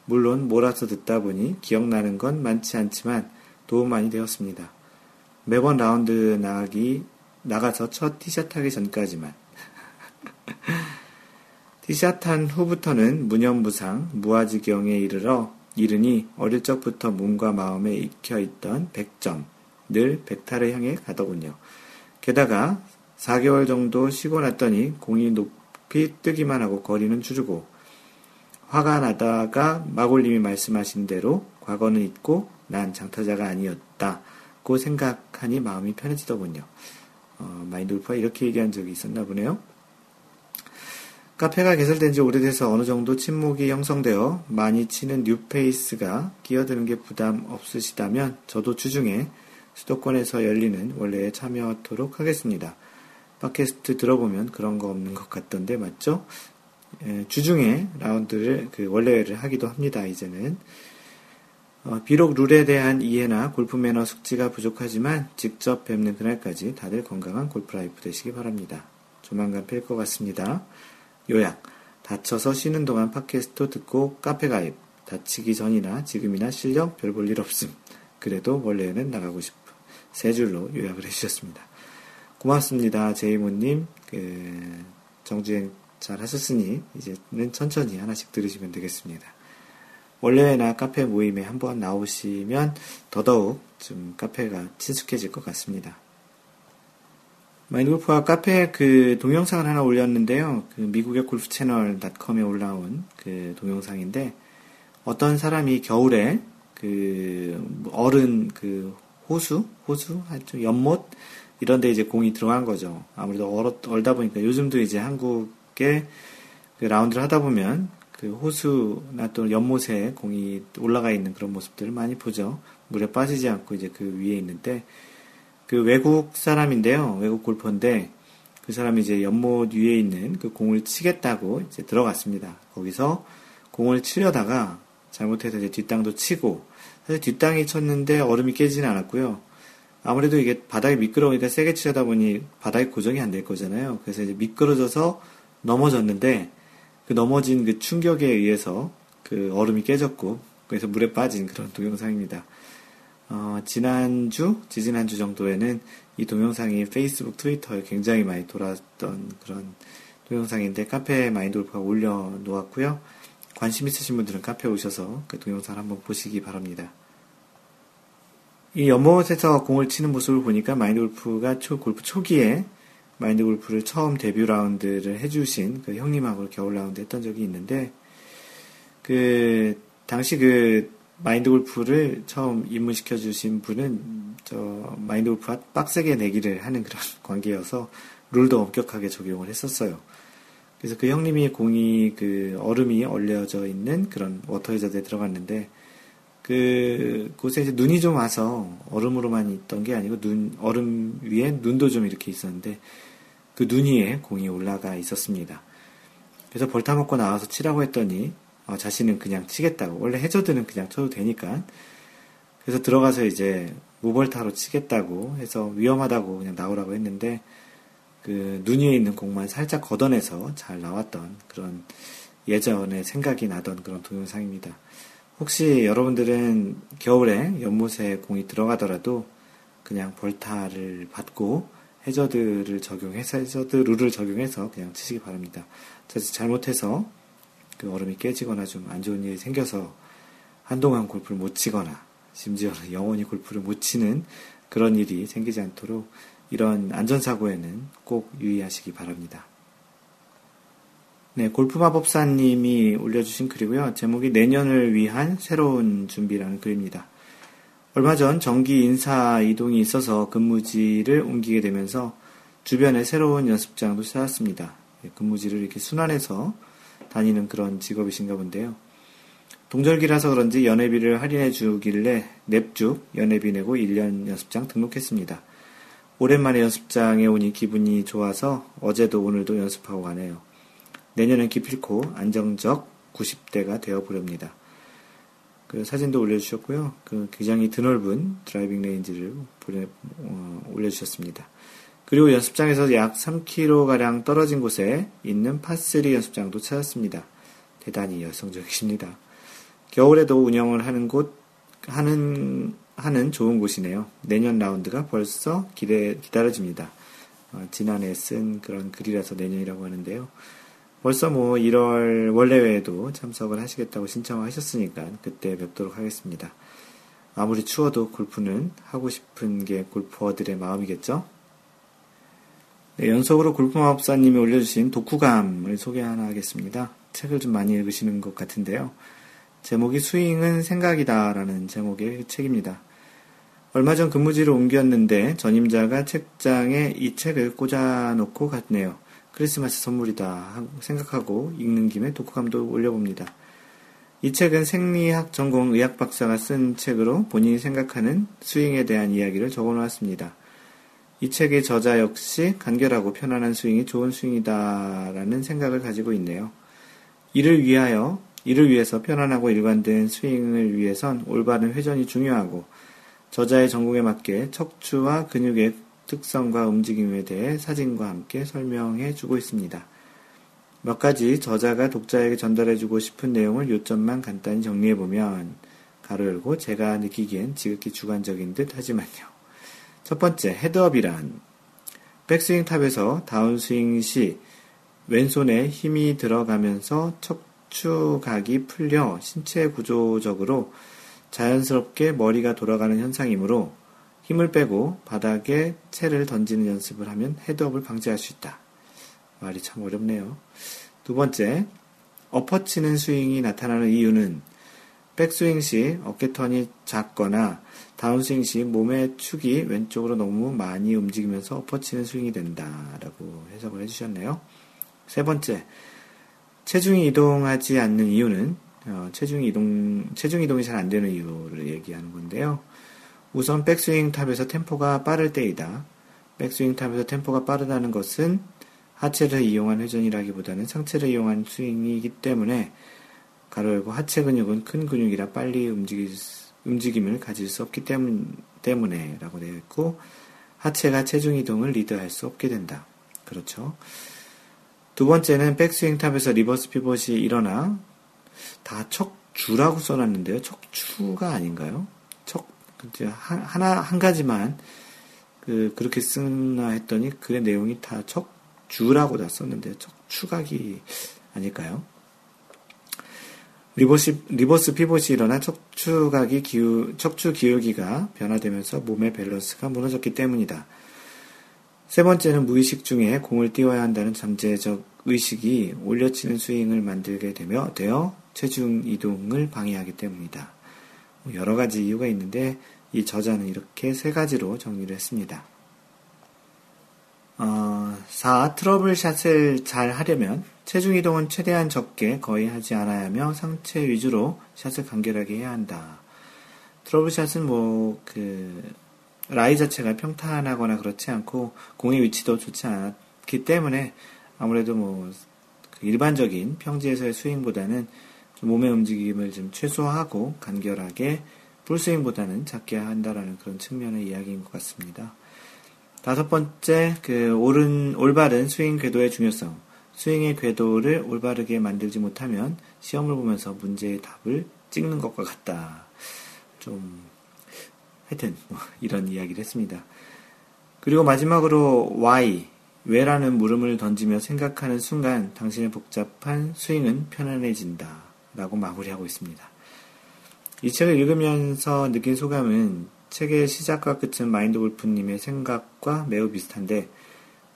물론 몰아서 듣다 보니 기억나는 건 많지 않지만 도움 많이 되었습니다. 매번 라운드 나가기 나가서 첫 티샷 하기 전까지만. <laughs> 티샷 한 후부터는 무념무상, 무아지경에 이르러 이르니 어릴 적부터 몸과 마음에 익혀있던 100점, 늘 백타를 향해 가더군요. 게다가 4개월 정도 쉬고 났더니 공이 높 이 뜨기만 하고 거리는 줄고 화가 나다가 마골님이 말씀하신 대로 과거는 잊고 난 장타자가 아니었다고 생각하니 마음이 편해지더군요. 어, 마인드 골프가 이렇게 얘기한 적이 있었나 보네요. 카페가 개설된 지 오래돼서 어느 정도 친목이 형성되어 많이 치는 뉴페이스가 끼어드는 게 부담 없으시다면 저도 주중에 수도권에서 열리는 월례에 참여하도록 하겠습니다. 팟캐스트 들어보면 그런 거 없는 것 같던데 맞죠? 예, 주중에 라운드를 그 월례를 하기도 합니다. 이제는 어, 비록 룰에 대한 이해나 골프 매너 숙지가 부족하지만 직접 뵙는 그날까지 다들 건강한 골프 life 되시기 바랍니다. 조만간 뵐 것 같습니다. 요약. 다쳐서 쉬는 동안 팟캐스트 듣고 카페 가입. 다치기 전이나 지금이나 실력 별 볼 일 없음. 그래도 원래는 나가고 싶음. 세 줄로 요약을 해주셨습니다. 고맙습니다. 제이모님. 그, 정주행 잘 하셨으니 이제는 천천히 하나씩 들으시면 되겠습니다. 원래나 카페 모임에 한번 나오시면 더더욱 좀 카페가 친숙해질 것 같습니다. 마인드골프가 카페 그 동영상을 하나 올렸는데요. 그 미국의 골프 채널 닷컴에 올라온 그 동영상인데 어떤 사람이 겨울에 그 얼은 그 호수, 호수, 하여튼 연못 이런 데 이제 공이 들어간 거죠. 아무래도 얼, 얼다 보니까 요즘도 이제 한국에 그 라운드를 하다 보면 그 호수나 또 연못에 공이 올라가 있는 그런 모습들을 많이 보죠. 물에 빠지지 않고 이제 그 위에 있는데 그 외국 사람인데요. 외국 골퍼인데 그 사람이 이제 연못 위에 있는 그 공을 치겠다고 이제 들어갔습니다. 거기서 공을 치려다가 잘못해서 이제 뒷땅도 치고 사실 뒷땅이 쳤는데 얼음이 깨지는 않았고요. 아무래도 이게 바닥이 미끄러우니까 세게 치려다 보니 바닥이 고정이 안 될 거잖아요. 그래서 이제 미끄러져서 넘어졌는데 그 넘어진 그 충격에 의해서 그 얼음이 깨졌고 그래서 물에 빠진 그런 동영상입니다. 어, 지난주, 지지난주 정도에는 이 동영상이 페이스북, 트위터에 굉장히 많이 돌았던 그런 동영상인데 카페에 마인드골프가 올려놓았고요. 관심 있으신 분들은 카페에 오셔서 그 동영상을 한번 보시기 바랍니다. 이 연못에서 공을 치는 모습을 보니까 마인드 골프가 초, 골프 초기에 마인드 골프를 처음 데뷔 라운드를 해주신 그 형님하고 겨울 라운드 했던 적이 있는데 그 당시 그 마인드 골프를 처음 입문시켜 주신 분은 저 마인드 골프와 빡세게 내기를 하는 그런 <laughs> 관계여서 룰도 엄격하게 적용을 했었어요. 그래서 그 형님이 공이 그 얼음이 얼려져 있는 그런 워터 해저드에 들어갔는데 그 곳에 이제 눈이 좀 와서 얼음으로만 있던 게 아니고 눈 얼음 위에 눈도 좀 이렇게 있었는데 그 눈 위에 공이 올라가 있었습니다. 그래서 벌타 먹고 나와서 치라고 했더니 어, 자신은 그냥 치겠다고. 원래 해저드는 그냥 쳐도 되니까. 그래서 들어가서 이제 무벌타로 치겠다고 해서 위험하다고 그냥 나오라고 했는데 그 눈 위에 있는 공만 살짝 걷어내서 잘 나왔던 그런 예전에 생각이 나던 그런 동영상입니다. 혹시 여러분들은 겨울에 연못에 공이 들어가더라도 그냥 벌타를 받고 해저드를 적용해서 해저드 룰을 적용해서 그냥 치시기 바랍니다. 잘못해서 그 얼음이 깨지거나 좀 안 좋은 일이 생겨서 한동안 골프를 못 치거나 심지어는 <laughs> 영원히 골프를 못 치는 그런 일이 생기지 않도록 이런 안전사고에는 꼭 유의하시기 바랍니다. 네, 골프마법사님이 올려주신 글이고요. 제목이 내년을 위한 새로운 준비라는 글입니다. 얼마 전 정기 인사 이동이 있어서 근무지를 옮기게 되면서 주변에 새로운 연습장도 찾았습니다. 네, 근무지를 이렇게 순환해서 다니는 그런 직업이신가 본데요. 동절기라서 그런지 연회비를 할인해 주길래 넙죽 연회비 내고 1년 연습장 등록했습니다. 오랜만에 연습장에 오니 기분이 좋아서 어제도 오늘도 연습하고 가네요. 내년엔 기필코 안정적 90대가 되어 보렵니다. 그 사진도 올려주셨고요. 그 굉장히 드넓은 driving range를 보내, 어, 올려주셨습니다. 그리고 연습장에서 약 3km가량 떨어진 곳에 있는 파3 연습장도 찾았습니다. 대단히 여성적이십니다. 겨울에도 운영을 하는 곳, 하는, 하는 좋은 곳이네요. 내년 라운드가 벌써 기대, 기다려집니다. 어, 지난해 쓴 그런 글이라서 내년이라고 하는데요. 벌써 뭐 1월 원래회에도 참석을 하시겠다고 신청하셨으니까 그때 뵙도록 하겠습니다. 아무리 추워도 골프는 하고 싶은 게 골퍼들의 마음이겠죠? 네, 연속으로 골프마법사님이 올려주신 독후감을 소개 하나 하겠습니다. 책을 좀 많이 읽으시는 것 같은데요. 제목이 스윙은 생각이다 라는 제목의 책입니다. 얼마 전 근무지를 옮겼는데 전임자가 책장에 이 책을 꽂아놓고 갔네요. 크리스마스 선물이다 생각하고 읽는 김에 독후감도 올려봅니다. 이 책은 생리학 전공 의학 박사가 쓴 책으로 본인이 생각하는 스윙에 대한 이야기를 적어 놓았습니다. 이 책의 저자 역시 간결하고 편안한 스윙이 좋은 스윙이다라는 생각을 가지고 있네요. 이를 위하여, 이를 위해서 편안하고 일관된 스윙을 위해선 올바른 회전이 중요하고 저자의 전공에 맞게 척추와 근육의 특성과 움직임에 대해 사진과 함께 설명해 주고 있습니다. 몇 가지 저자가 독자에게 전달해 주고 싶은 내용을 요점만 간단히 정리해 보면 가로 열고 제가 느끼기엔 지극히 주관적인 듯 하지만요. 첫 번째, 헤드업이란 백스윙 탑에서 다운스윙 시 왼손에 힘이 들어가면서 척추각이 풀려 신체 구조적으로 자연스럽게 머리가 돌아가는 현상이므로 힘을 빼고 바닥에 채를 던지는 연습을 하면 헤드업을 방지할 수 있다. 말이 참 어렵네요. 두 번째, 엎어치는 스윙이 나타나는 이유는 백스윙 시 어깨턴이 작거나 다운스윙 시 몸의 축이 왼쪽으로 너무 많이 움직이면서 엎어치는 스윙이 된다라고 해석을 해주셨네요. 세 번째, 체중이 이동하지 않는 이유는 어, 체중 이동 체중 이동이 잘 안 되는 이유를 얘기하는 건데요. 우선 백스윙 탑에서 템포가 빠를 때이다. 백스윙 탑에서 템포가 빠르다는 것은 하체를 이용한 회전이라기보다는 상체를 이용한 스윙이기 때문에 괄호 열고 하체 근육은 큰 근육이라 빨리 움직일 움직임을 가질 수 없기 때문, 때문에 라고 되어 있고 하체가 체중 이동을 리드할 수 없게 된다. 그렇죠. 두 번째는 백스윙 탑에서 reverse pivot이 일어나 다 척주라고 써놨는데요. 척추가 아닌가요? 척 하나 한 가지만 그 그렇게 쓰나 했더니 그 내용이 다 척주라고 다 썼는데 척추각이 아닐까요? reverse, reverse pivot이 일어나 척추각이 기울, 척추 기울기가 변화되면서 몸의 밸런스가 무너졌기 때문이다. 세 번째는 무의식 중에 공을 띄워야 한다는 잠재적 의식이 올려치는 스윙을 만들게 되며 되어 체중 이동을 방해하기 때문이다. 뭐 여러 가지 이유가 있는데 이 저자는 이렇게 세 가지로 정리를 했습니다. 어, 4. 트러블 샷을 잘 하려면 체중 이동은 최대한 적게 거의 하지 않아야 하며 상체 위주로 샷을 간결하게 해야 한다. 트러블 샷은 뭐, 그, 라이 자체가 평탄하거나 그렇지 않고 공의 위치도 좋지 않기 때문에 아무래도 뭐, 그 일반적인 평지에서의 스윙보다는 몸의 움직임을 좀 최소화하고 간결하게 풀스윙보다는 작게 한다라는 그런 측면의 이야기인 것 같습니다. 다섯 번째, 그, 옳은, 올바른 스윙 궤도의 중요성. 스윙의 궤도를 올바르게 만들지 못하면 시험을 보면서 문제의 답을 찍는 것과 같다. 좀, 하여튼, 뭐 <laughs> 이런 이야기를 했습니다. 그리고 마지막으로 why, 왜라는 물음을 던지며 생각하는 순간 당신의 복잡한 스윙은 편안해진다. 라고 마무리하고 있습니다. 이 책을 읽으면서 느낀 소감은 책의 시작과 끝은 마인드 골프님의 생각과 매우 비슷한데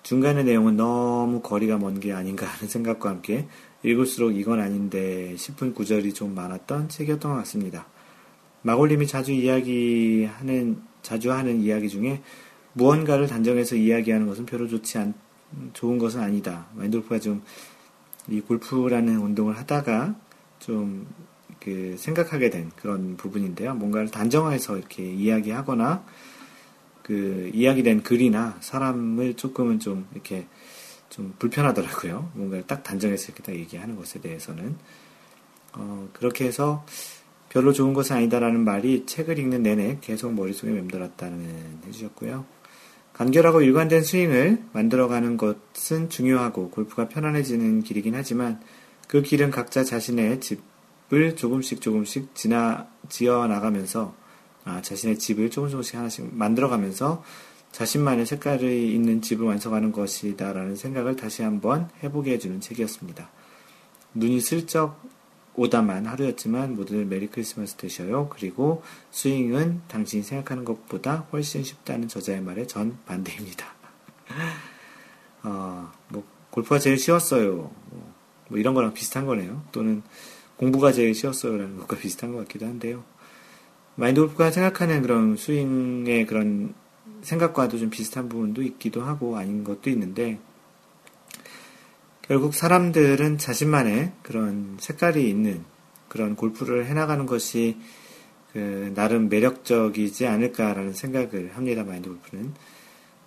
중간의 내용은 너무 거리가 먼 게 아닌가 하는 생각과 함께 읽을수록 이건 아닌데 싶은 구절이 좀 많았던 책이었던 것 같습니다. 마골님이 자주 이야기하는, 자주 하는 이야기 중에 무언가를 단정해서 이야기하는 것은 별로 좋지 않, 좋은 것은 아니다. 마인돌프가 좀 이 골프라는 운동을 하다가 좀 그 생각하게 된 그런 부분인데요. 뭔가를 단정해서 이렇게 이야기하거나 그 이야기된 글이나 사람을 조금은 좀 이렇게 좀 불편하더라고요. 뭔가를 딱 단정해서 이렇게 딱 얘기하는 것에 대해서는. 어, 그렇게 해서 별로 좋은 것은 아니다라는 말이 책을 읽는 내내 계속 머릿속에 맴돌았다는 해주셨고요. 간결하고 일관된 스윙을 만들어가는 것은 중요하고 골프가 편안해지는 길이긴 하지만 그 길은 각자 자신의 집을 조금씩 조금씩 지나, 지어 나가면서 아, 자신의 집을 조금 조금씩 하나씩 만들어가면서 자신만의 색깔이 있는 집을 완성하는 것이다라는 생각을 다시 한번 해보게 해주는 책이었습니다. 눈이 슬쩍 오다만 하루였지만 모두들 메리 크리스마스 되셔요. 그리고 스윙은 당신이 생각하는 것보다 훨씬 쉽다는 저자의 말에 전 반대입니다. <laughs> 어, 뭐, 골프가 제일 쉬웠어요. 뭐, 뭐 이런 거랑 비슷한 거네요. 또는 공부가 제일 쉬웠어요라는 것과 비슷한 것 같기도 한데요. 마인드 골프가 생각하는 그런 스윙의 그런 생각과도 좀 비슷한 부분도 있기도 하고 아닌 것도 있는데 결국 사람들은 자신만의 그런 색깔이 있는 그런 골프를 해나가는 것이 그 나름 매력적이지 않을까라는 생각을 합니다. 마인드 골프는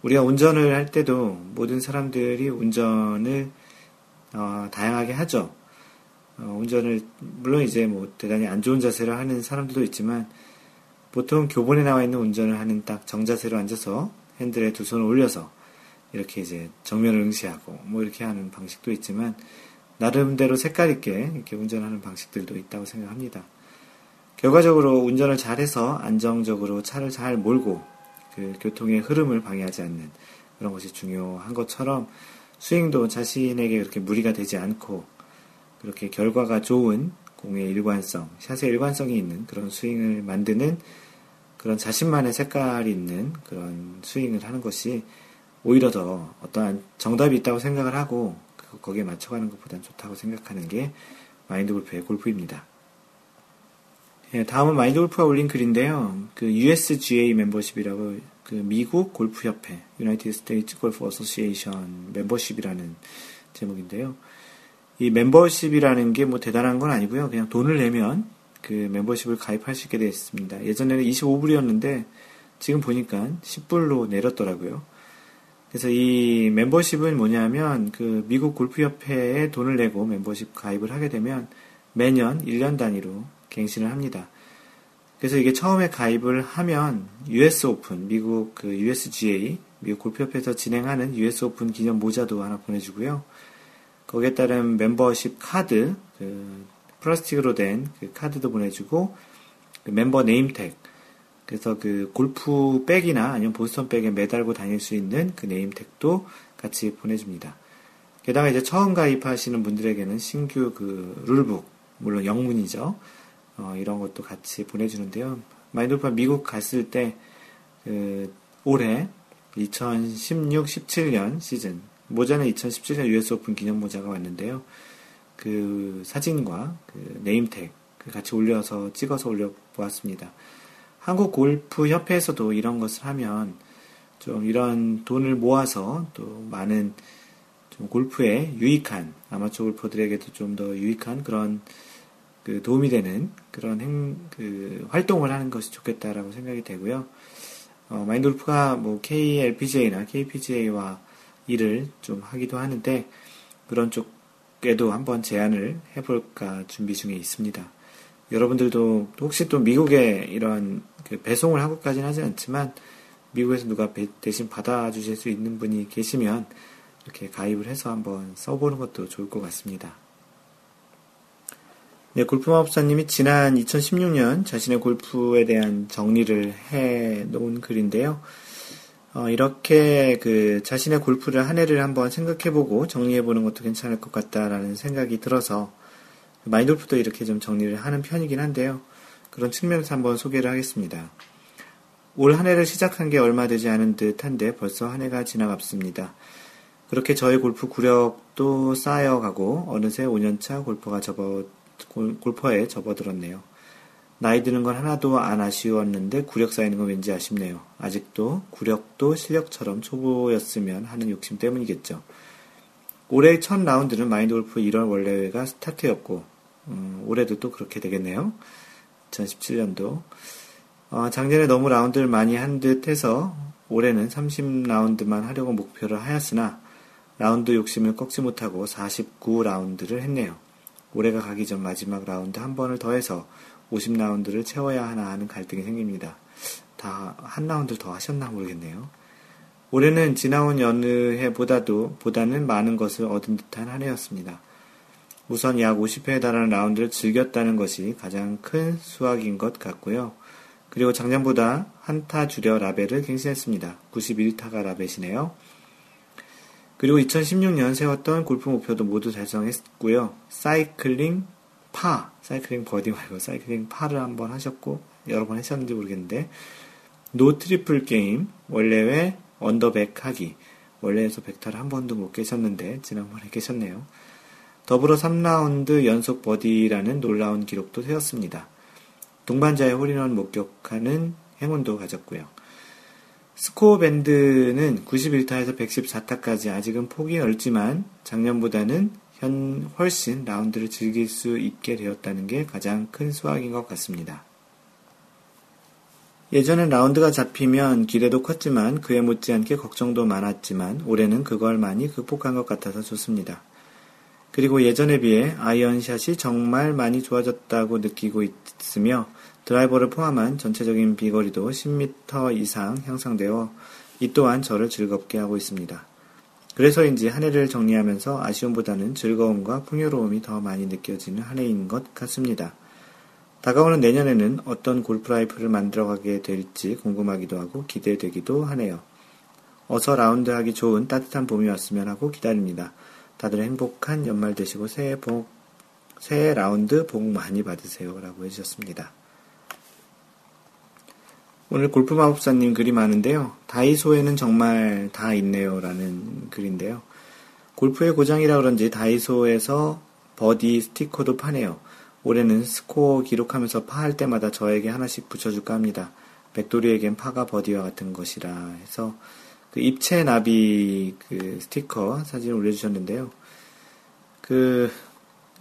우리가 운전을 할 때도 모든 사람들이 운전을 어, 다양하게 하죠. 어, 운전을 물론 이제 뭐 대단히 안 좋은 자세를 하는 사람들도 있지만 보통 교본에 나와 있는 운전을 하는 딱 정자세로 앉아서 핸들에 두 손을 올려서 이렇게 이제 정면을 응시하고 뭐 이렇게 하는 방식도 있지만 나름대로 색깔 있게 이렇게 운전하는 방식들도 있다고 생각합니다. 결과적으로 운전을 잘해서 안정적으로 차를 잘 몰고 그 교통의 흐름을 방해하지 않는 그런 것이 중요한 것처럼 스윙도 자신에게 그렇게 무리가 되지 않고 그렇게 결과가 좋은 공의 일관성, 샷의 일관성이 있는 그런 스윙을 만드는 그런 자신만의 색깔이 있는 그런 스윙을 하는 것이 오히려 더 어떠한 정답이 있다고 생각을 하고 거기에 맞춰가는 것보다는 좋다고 생각하는 게 마인드 골프의 골프입니다. 예, 다음은 마인드 골프가 올린 글인데요. 그 USGA 멤버십이라고 그 미국 골프 협회 United States Golf Association 멤버십이라는 제목인데요. 이 멤버십이라는 게 뭐 대단한 건 아니고요. 그냥 돈을 내면 그 멤버십을 가입할 수 있게 되어 있습니다. 예전에는 25불이었는데 지금 보니까 10불로 내렸더라고요. 그래서 이 멤버십은 뭐냐면 그 미국 골프협회에 돈을 내고 멤버십 가입을 하게 되면 매년 1년 단위로 갱신을 합니다. 그래서 이게 처음에 가입을 하면 US 오픈, 미국 그 USGA, 미국 골프협회에서 진행하는 US 오픈 기념 모자도 하나 보내주고요. 거기에 따른 멤버십 카드, 그 플라스틱으로 된 그 카드도 보내주고, 그 멤버 name tag, 그래서 그 골프 백이나 아니면 보스턴 백에 매달고 다닐 수 있는 그 name tag도 같이 보내줍니다. 게다가 이제 처음 가입하시는 분들에게는 신규 그 rule book, 물론 영문이죠. 어, 이런 것도 같이 보내주는데요. 마인돌파 미국 갔을 때, 그, 올해 2016, 17년 시즌, 모자는 2017년 US 오픈 기념 모자가 왔는데요. 그 사진과 그 네임택 같이 올려서 찍어서 올려 보았습니다. 한국 골프 협회에서도 이런 것을 하면 좀 이런 돈을 모아서 또 많은 좀 골프에 유익한 아마추어 골퍼들에게도 좀 더 유익한 그런 그 도움이 되는 그런 행, 그 활동을 하는 것이 좋겠다라고 생각이 되고요. 어, 마인드 골프가 뭐 KLPGA나 KPGA와 일을 좀 하기도 하는데 그런 쪽에도 한번 제안을 해볼까 준비 중에 있습니다. 여러분들도 혹시 또 미국에 이런 그 배송을 하고까지는 하지 않지만 미국에서 누가 대신 받아주실 수 있는 분이 계시면 이렇게 가입을 해서 한번 써보는 것도 좋을 것 같습니다. 네, 골프 마법사님이 지난 2016년 자신의 골프에 대한 정리를 해 놓은 글인데요. 어, 이렇게 그 자신의 골프를 한 해를 한번 생각해보고 정리해보는 것도 괜찮을 것 같다라는 생각이 들어서 마인돌프도 이렇게 좀 정리를 하는 편이긴 한데요. 그런 측면에서 한번 소개를 하겠습니다. 올 한 해를 시작한 게 얼마 되지 않은 듯 한데 벌써 한 해가 지나갔습니다. 그렇게 저의 골프 구력도 쌓여가고 어느새 5년차 골퍼가 접어, 골퍼에 접어들었네요. 나이 드는 건 하나도 안 아쉬웠는데 구력 쌓이는 건 왠지 아쉽네요. 아직도 구력도 실력처럼 초보였으면 하는 욕심 때문이겠죠. 올해 첫 라운드는 마인드 골프 1월 원래회가 스타트였고 음, 올해도 또 그렇게 되겠네요. 2017년도. 어, 작년에 너무 라운드를 많이 한 듯 해서 올해는 30라운드만 하려고 목표를 하였으나 라운드 욕심을 꺾지 못하고 49라운드를 했네요. 올해가 가기 전 마지막 라운드 한 번을 더해서 50라운드를 채워야 하나 하는 갈등이 생깁니다. 다 한 라운드 더 하셨나 모르겠네요. 올해는 지나온 여느 해보다도 보다는 많은 것을 얻은 듯한 한 해였습니다. 우선 약 50회에 달하는 라운드를 즐겼다는 것이 가장 큰 수확인 것 같고요. 그리고 작년보다 한타 줄여 라베를 갱신했습니다. 91타가 라베네요. 그리고 2016년 세웠던 골프 목표도 모두 달성했고요. 사이클링 파, 사이클링 버디 말고 사이클링 파를 한번 하셨고 여러 번 하셨는지 모르겠는데 no triple 게임 월례회 언더백 하기 월례회에서 백타를 한 번도 못 깨셨는데 지난번에 깨셨네요. 더불어 3라운드 연속 버디라는 놀라운 기록도 세웠습니다. 동반자의 홀인원 목격하는 행운도 가졌고요. 스코어 밴드는 91타에서 114타까지 아직은 폭이 넓지만 작년보다는 현 훨씬 라운드를 즐길 수 있게 되었다는 게 가장 큰 수확인 것 같습니다. 예전엔 라운드가 잡히면 기대도 컸지만 그에 못지않게 걱정도 많았지만 올해는 그걸 많이 극복한 것 같아서 좋습니다. 그리고 예전에 비해 아이언샷이 정말 많이 좋아졌다고 느끼고 있으며 드라이버를 포함한 전체적인 비거리도 10m 이상 향상되어 이 또한 저를 즐겁게 하고 있습니다. 그래서인지 한 해를 정리하면서 아쉬움보다는 즐거움과 풍요로움이 더 많이 느껴지는 한 해인 것 같습니다. 다가오는 내년에는 어떤 골프 life를 만들어가게 될지 궁금하기도 하고 기대되기도 하네요. 어서 라운드 하기 좋은 따뜻한 봄이 왔으면 하고 기다립니다. 다들 행복한 연말 되시고 새해 복, 새해 라운드 복 많이 받으세요. 라고 해주셨습니다. 오늘 골프 마법사님 글이 많은데요. 다이소에는 정말 다 있네요. 라는 글인데요. 골프의 고장이라 그런지 다이소에서 버디 스티커도 파네요. 올해는 스코어 기록하면서 파할 때마다 저에게 하나씩 붙여줄까 합니다. 백돌이에겐 파가 버디와 같은 것이라 해서 그 입체 나비 그 스티커 사진을 올려주셨는데요. 그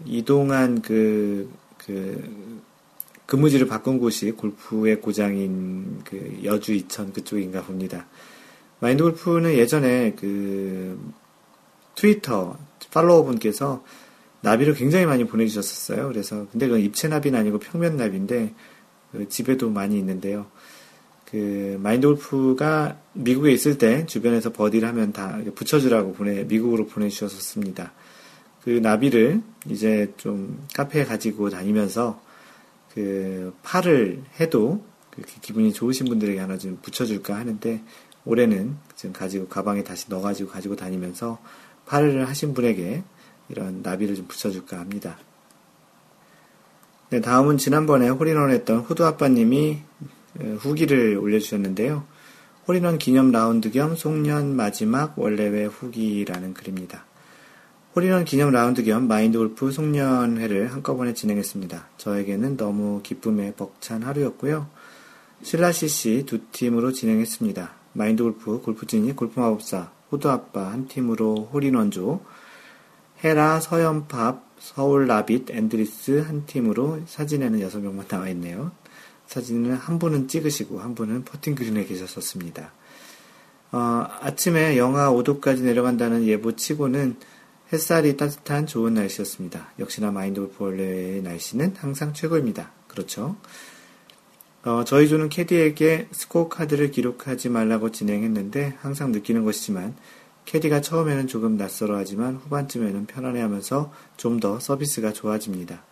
이동한 그, 그 근무지를 바꾼 곳이 골프의 고장인 그 여주 이천 그쪽인가 봅니다. 마인드 골프는 예전에 그 트위터 팔로워 분께서 나비를 굉장히 많이 보내주셨었어요. 그래서 근데 그건 입체 나비는 아니고 평면 나비인데 그 집에도 많이 있는데요. 그 마인드 골프가 미국에 있을 때 주변에서 버디를 하면 다 붙여주라고 보내 미국으로 보내주셨었습니다. 그 나비를 이제 좀 카페에 가지고 다니면서 그 팔을 해도 기분이 좋으신 분들에게 하나 좀 붙여줄까 하는데 올해는 지금 가지고 가방에 다시 넣어가지고 가지고 다니면서 파를 하신 분에게 이런 나비를 좀 붙여줄까 합니다. 네, 다음은 지난번에 홀인원 했던 호두 아빠님이 어, 후기를 올려주셨는데요. 홀인원 기념 라운드 겸 송년 마지막 월례회 후기라는 글입니다. 홀인원 기념 라운드 겸 마인드 골프 송년회를 한꺼번에 진행했습니다. 저에게는 너무 기쁨에 벅찬 하루였고요. 신라 CC 두 팀으로 진행했습니다. 마인드 골프, 골프진이 골프 마법사, 호두 아빠 한 팀으로 홀인원조, 헤라, 서연팝, 서울 라빗, 앤드리스 한 팀으로 사진에는 6명만 나와 있네요. 사진을 한 분은 찍으시고 한 분은 퍼팅 그린에 계셨었습니다. 어, 아침에 영하 5도까지 내려간다는 예보 치고는 햇살이 따뜻한 좋은 날씨였습니다. 역시나 마인드 골프 원래의 날씨는 항상 최고입니다. 그렇죠? 어, 저희 조는 캐디에게 스코어 카드를 기록하지 말라고 진행했는데 항상 느끼는 것이지만 캐디가 처음에는 조금 낯설어하지만 후반쯤에는 편안해하면서 좀 더 서비스가 좋아집니다.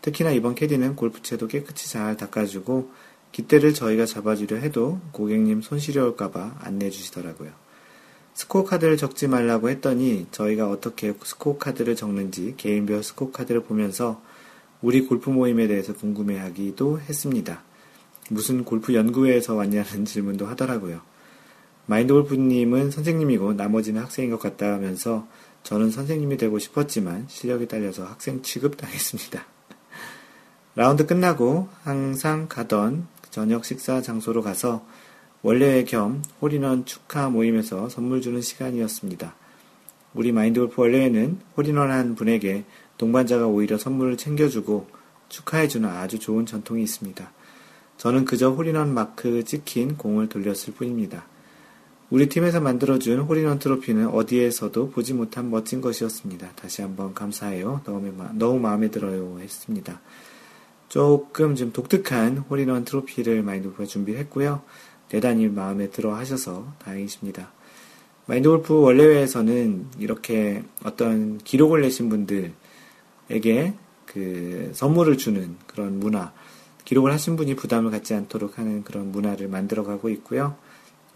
특히나 이번 캐디는 골프채도 깨끗이 잘 닦아주고 깃대를 저희가 잡아주려 해도 고객님 손 시려울까봐 안내해 주시더라고요. 스코어 카드를 적지 말라고 했더니 저희가 어떻게 스코어 카드를 적는지 개인별 스코어 카드를 보면서 우리 골프 모임에 대해서 궁금해하기도 했습니다. 무슨 골프 연구회에서 왔냐는 <laughs> 질문도 하더라고요. 마인드 골프님은 선생님이고 나머지는 학생인 것 같다 하면서 저는 선생님이 되고 싶었지만 실력이 딸려서 학생 취급당했습니다. <laughs> 라운드 끝나고 항상 가던 저녁 식사 장소로 가서 원래의 겸 홀인원 축하 모임에서 선물 주는 시간이었습니다. 우리 마인드 골프 월례회에는 홀인원 한 분에게 동반자가 오히려 선물을 챙겨주고 축하해주는 아주 좋은 전통이 있습니다. 저는 그저 홀인원 마크 찍힌 공을 돌렸을 뿐입니다. 우리 팀에서 만들어준 홀인원 트로피는 어디에서도 보지 못한 멋진 것이었습니다. 다시 한번 감사해요. 너무, 너무 마음에 들어요. 했습니다. 조금 좀 독특한 홀인원 트로피를 마인드골프가 준비했고요. 대단히 마음에 들어 하셔서 다행이십니다. 마인드 골프 원래회에서는 이렇게 어떤 기록을 내신 분들에게 그 선물을 주는 그런 문화, 기록을 하신 분이 부담을 갖지 않도록 하는 그런 문화를 만들어 가고 있고요.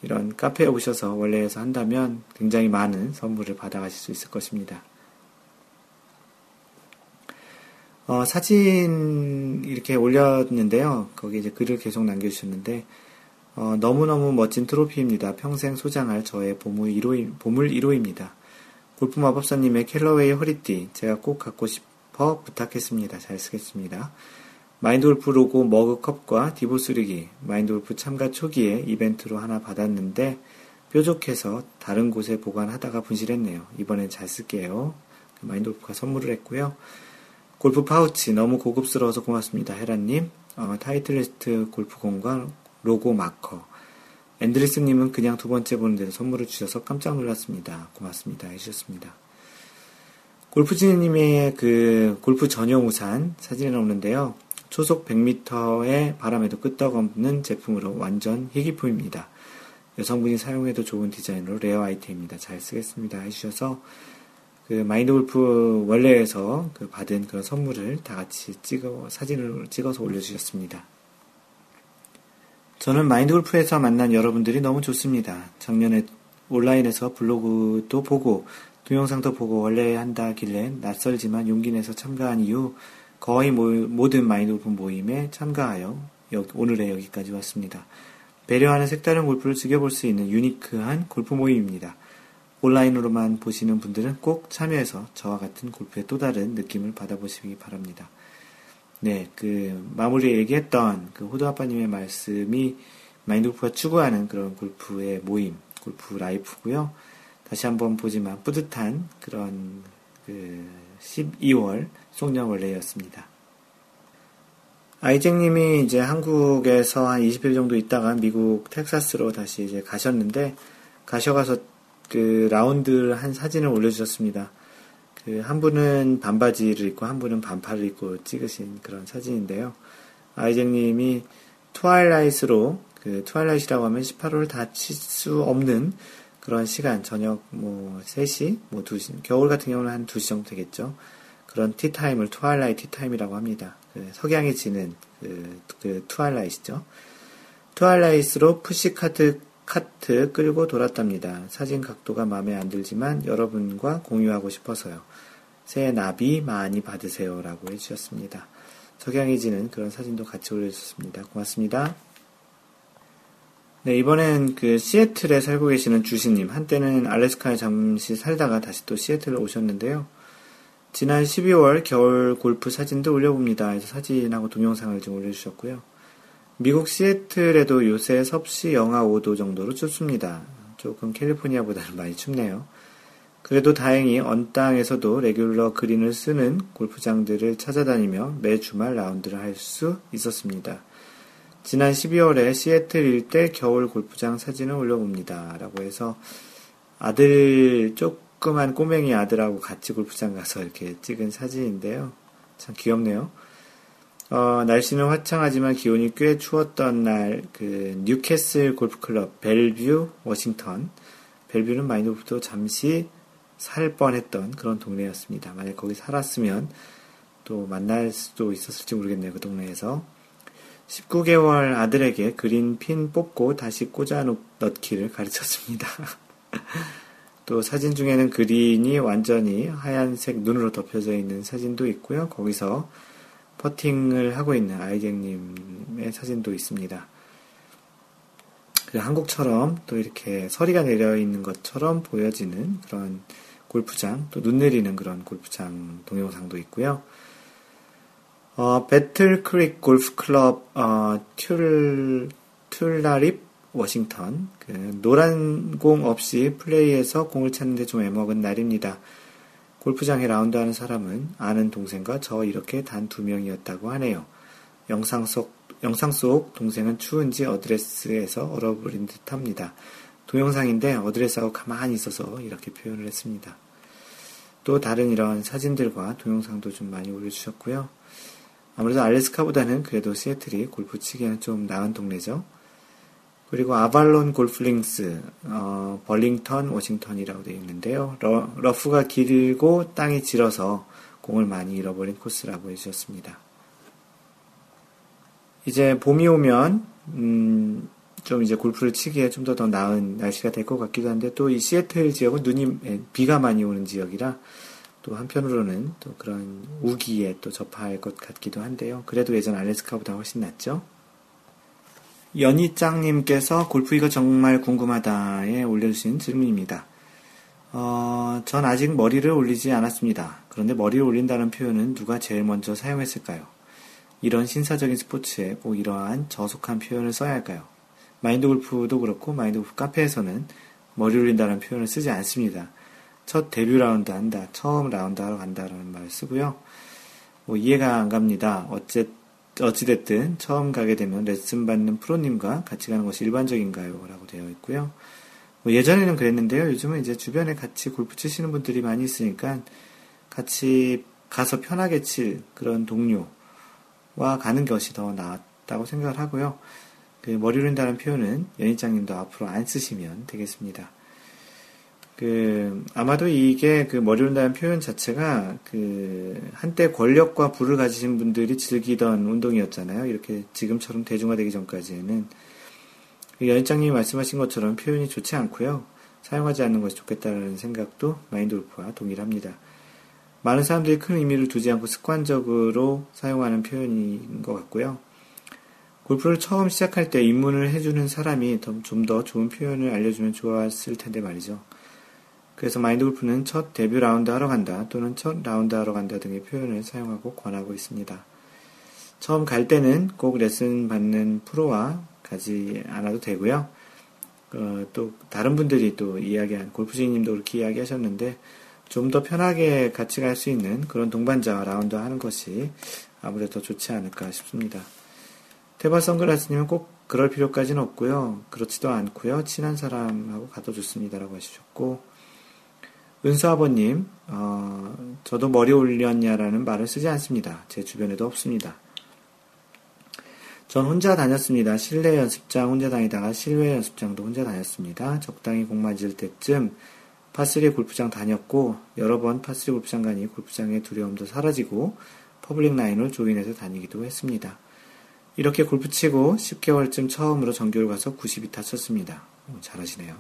이런 카페에 오셔서 원래에서 한다면 굉장히 많은 선물을 받아가실 수 있을 것입니다. 어, 사진 이렇게 올렸는데요. 거기 이제 글을 계속 남겨주셨는데, 어, 너무너무 멋진 트로피입니다. 평생 소장할 저의 보물 1호, 보물 1호입니다. 골프 마법사님의 캘러웨이 허리띠, 제가 꼭 갖고 싶어 부탁했습니다. 잘 쓰겠습니다. 마인드골프 로고 머그컵과 divot 수리기 마인드골프 참가 초기에 이벤트로 하나 받았는데 뾰족해서 다른 곳에 보관하다가 분실했네요. 이번엔 잘 쓸게요. 마인드골프가 선물을 했고요. 골프 파우치 너무 고급스러워서 고맙습니다. 헤라님. 어, 타이틀리스트 골프공과 로고 마커. 앤드리스님은 그냥 두 번째 보는데도 선물을 주셔서 깜짝 놀랐습니다. 고맙습니다. 해주셨습니다. 골프지님의 그 골프 전용 우산 사진에 나오는데요. 초속 100m의 바람에도 끄떡없는 제품으로 완전 희귀품입니다. 여성분이 사용해도 좋은 디자인으로 rare 아이템입니다. 잘 쓰겠습니다. 해주셔서 그 마인드 골프 월례회에서 그 받은 그런 선물을 다 같이 찍어 사진을 찍어서 올려주셨습니다. 저는 마인드 골프에서 만난 여러분들이 너무 좋습니다. 작년에 온라인에서 블로그도 보고 동영상도 보고 원래 한다길래 낯설지만 용기 내서 참가한 이후 거의 모든 마인드 골프 모임에 참가하여 오늘의 여기까지 왔습니다. 배려하는 색다른 골프를 즐겨볼 수 있는 유니크한 골프 모임입니다. 온라인으로만 보시는 분들은 꼭 참여해서 저와 같은 골프의 또 다른 느낌을 받아보시기 바랍니다. 네, 그 마무리에 얘기했던 그 호두 아빠님의 말씀이 마인드 골프가 추구하는 그런 골프의 모임, 골프 라이프고요. 다시 한번 보지만 뿌듯한 그런 그 12월 송년원래였습니다. 아이잭님이 이제 한국에서 한 20일 정도 있다가 미국 텍사스로 다시 이제 가셨는데 가셔가서 그 라운드 한 사진을 올려주셨습니다. 그 한 분은 반바지를 입고 한 분은 반팔을 입고 찍으신 그런 사진인데요. 아이잭님이 twilight로 그 twilight라고 하면 18홀을 다 칠 수 없는 그런 시간, 저녁 뭐 3시, 뭐 2시, 겨울 같은 경우는 한 2시 정도 되겠죠. 그런 티타임을 트와일라이트 티타임이라고 합니다. 그 석양이 지는 그, 그 twilight죠. twilight로 push cart 카트 끌고 돌았답니다. 사진 각도가 마음에 안 들지만 여러분과 공유하고 싶어서요. 새해 나비 많이 받으세요 라고 해주셨습니다. 석양이 지는 그런 사진도 같이 올려주셨습니다. 고맙습니다. 네, 이번엔 그 시애틀에 살고 계시는 주시님. 한때는 알래스카에 잠시 살다가 다시 또 시애틀에 오셨는데요. 지난 12월 겨울 골프 사진도 올려봅니다. 그래서 사진하고 동영상을 좀 올려주셨고요. 미국 시애틀에도 요새 섭씨 영하 5도 정도로 춥습니다. 조금 캘리포니아보다는 많이 춥네요. 그래도 다행히 언 땅에서도 레귤러 그린을 쓰는 골프장들을 찾아다니며 매 주말 라운드를 할 수 있었습니다. 지난 12월에 시애틀 일대 겨울 골프장 사진을 올려봅니다. 라고 해서 아들, 조그만 꼬맹이 아들하고 같이 골프장 가서 이렇게 찍은 사진인데요. 참 귀엽네요. 어, 날씨는 화창하지만 기온이 꽤 추웠던 날, 그, 뉴캐슬 골프클럽, 벨뷰, 워싱턴. 벨뷰는 마인드골프도 잠시 살 뻔했던 그런 동네였습니다. 만약 거기 살았으면 또 만날 수도 있었을지 모르겠네요. 그 동네에서. 19개월 아들에게 그린 핀 뽑고 다시 꽂아 넣기를 가르쳤습니다. <laughs> 또 사진 중에는 그린이 완전히 하얀색 눈으로 덮여져 있는 사진도 있고요. 거기서 퍼팅을 하고 있는 아이갱님의 사진도 있습니다. 그 한국처럼 또 이렇게 서리가 내려 있는 것처럼 보여지는 그런 골프장, 또 눈 내리는 그런 골프장 동영상도 있고요. 어, 배틀 크릭 골프 클럽, 어, 툴, 툴라립, 워싱턴. 그 노란 공 없이 플레이해서 공을 찾는데 좀 애먹은 날입니다. 골프장에 라운드하는 사람은 아는 동생과 저 이렇게 단 두 명이었다고 하네요. 영상 속, 영상 속 동생은 추운지 어드레스에서 얼어버린 듯 합니다. 동영상인데 어드레스하고 가만히 있어서 이렇게 표현을 했습니다. 또 다른 이런 사진들과 동영상도 좀 많이 올려주셨고요. 아무래도 알래스카보다는 그래도 시애틀이 골프 치기에는 좀 나은 동네죠. 그리고 아발론 골프링스, 어, 벌링턴, 워싱턴이라고 되어 있는데요. 러프가 길고 땅이 질어서 공을 많이 잃어버린 코스라고 해주셨습니다. 이제 봄이 오면, 음, 좀 이제 골프를 치기에 좀 더 더 나은 날씨가 될 것 같기도 한데 또 이 시애틀 지역은 눈이, 예, 비가 많이 오는 지역이라 또 한편으로는 또 그런 우기에 또 접할 것 같기도 한데요. 그래도 예전 알래스카보다 훨씬 낫죠. 연희짱님께서 골프 이거 정말 궁금하다에 올려주신 질문입니다. 어, 전 아직 머리를 올리지 않았습니다. 그런데 머리를 올린다는 표현은 누가 제일 먼저 사용했을까요? 이런 신사적인 스포츠에 꼭 이러한 저속한 표현을 써야 할까요? 마인드 골프도 그렇고 마인드 골프 카페에서는 머리 올린다는 표현을 쓰지 않습니다. 첫 데뷔 라운드 한다, 처음 라운드 하러 간다라는 말을 쓰고요. 뭐 이해가 안 갑니다. 어째, 어찌됐든 처음 가게 되면 레슨 받는 프로님과 같이 가는 것이 일반적인가요? 라고 되어 있고요. 뭐 예전에는 그랬는데요. 요즘은 이제 주변에 같이 골프 치시는 분들이 많이 있으니까 같이 가서 편하게 칠 그런 동료와 가는 것이 더 낫다고 생각을 하고요. 그 머리 를린다는 표현은 연희장님도 앞으로 안 쓰시면 되겠습니다. 그 아마도 이게 그 머리 온다는 표현 자체가 그 한때 권력과 부를 가지신 분들이 즐기던 운동이었잖아요. 이렇게 지금처럼 대중화되기 전까지는 그 연장님이 말씀하신 것처럼 표현이 좋지 않고요. 사용하지 않는 것이 좋겠다는 생각도 마인드 골프와 동일합니다. 많은 사람들이 큰 의미를 두지 않고 습관적으로 사용하는 표현인 것 같고요. 골프를 처음 시작할 때 입문을 해주는 사람이 좀 더 좋은 표현을 알려주면 좋았을 텐데 말이죠. 그래서 마인드 골프는 첫 데뷔 라운드 하러 간다 또는 첫 라운드 하러 간다 등의 표현을 사용하고 권하고 있습니다. 처음 갈 때는 꼭 레슨 받는 프로와 가지 않아도 되고요. 어, 또 다른 분들이 또 이야기한 골프주인님도 그렇게 이야기하셨는데 좀 더 편하게 같이 갈 수 있는 그런 동반자와 라운드 하는 것이 아무래도 더 좋지 않을까 싶습니다. 테바 선글라스님은 꼭 그럴 필요까지는 없고요. 그렇지도 않고요. 친한 사람하고 가도 좋습니다라고 하셨고 은수 아버님, 어, 저도 머리 올렸냐라는 말을 쓰지 않습니다. 제 주변에도 없습니다. 전 혼자 다녔습니다. 실내 연습장 혼자 다니다가 실외 연습장도 혼자 다녔습니다. 적당히 공 맞을 때쯤 파3 골프장 다녔고 여러 번 파3 골프장 가니 골프장의 두려움도 사라지고 public nine을 join해서 다니기도 했습니다. 이렇게 골프 치고 10개월쯤 처음으로 정규를 가서 92타 쳤습니다. 오, 잘하시네요.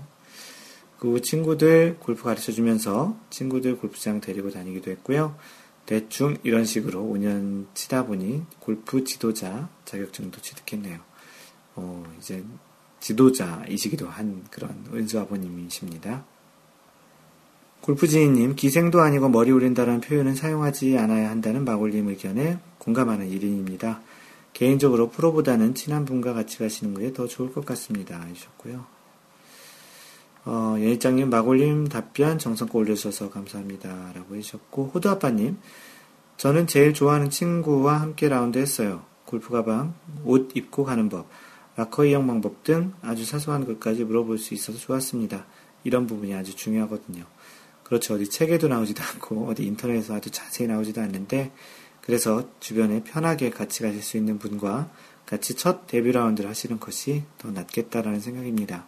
그 후 친구들 골프 가르쳐 주면서 친구들 골프장 데리고 다니기도 했고요. 대충 이런 식으로 5년 치다 보니 골프 지도자 자격증도 취득했네요. 어, 이제 지도자이시기도 한 그런 은수 아버님이십니다. 골프지인님, 기생도 아니고 머리 올린다는 표현은 사용하지 않아야 한다는 마골님 의견에 공감하는 일인입니다. 개인적으로 프로보다는 친한 분과 같이 가시는 것이 더 좋을 것 같습니다. 하셨고요. 어, 연희장님, 마골님 답변 정성껏 올려주셔서 감사합니다. 라고 해주셨고, 호두아빠님, 저는 제일 좋아하는 친구와 함께 라운드 했어요. 골프 가방, 옷 입고 가는 법, 라커 이용 방법 등 아주 사소한 것까지 물어볼 수 있어서 좋았습니다. 이런 부분이 아주 중요하거든요. 그렇죠. 어디 책에도 나오지도 않고, 어디 인터넷에서 아주 자세히 나오지도 않는데, 그래서 주변에 편하게 같이 가실 수 있는 분과 같이 첫 데뷔 라운드를 하시는 것이 더 낫겠다라는 생각입니다.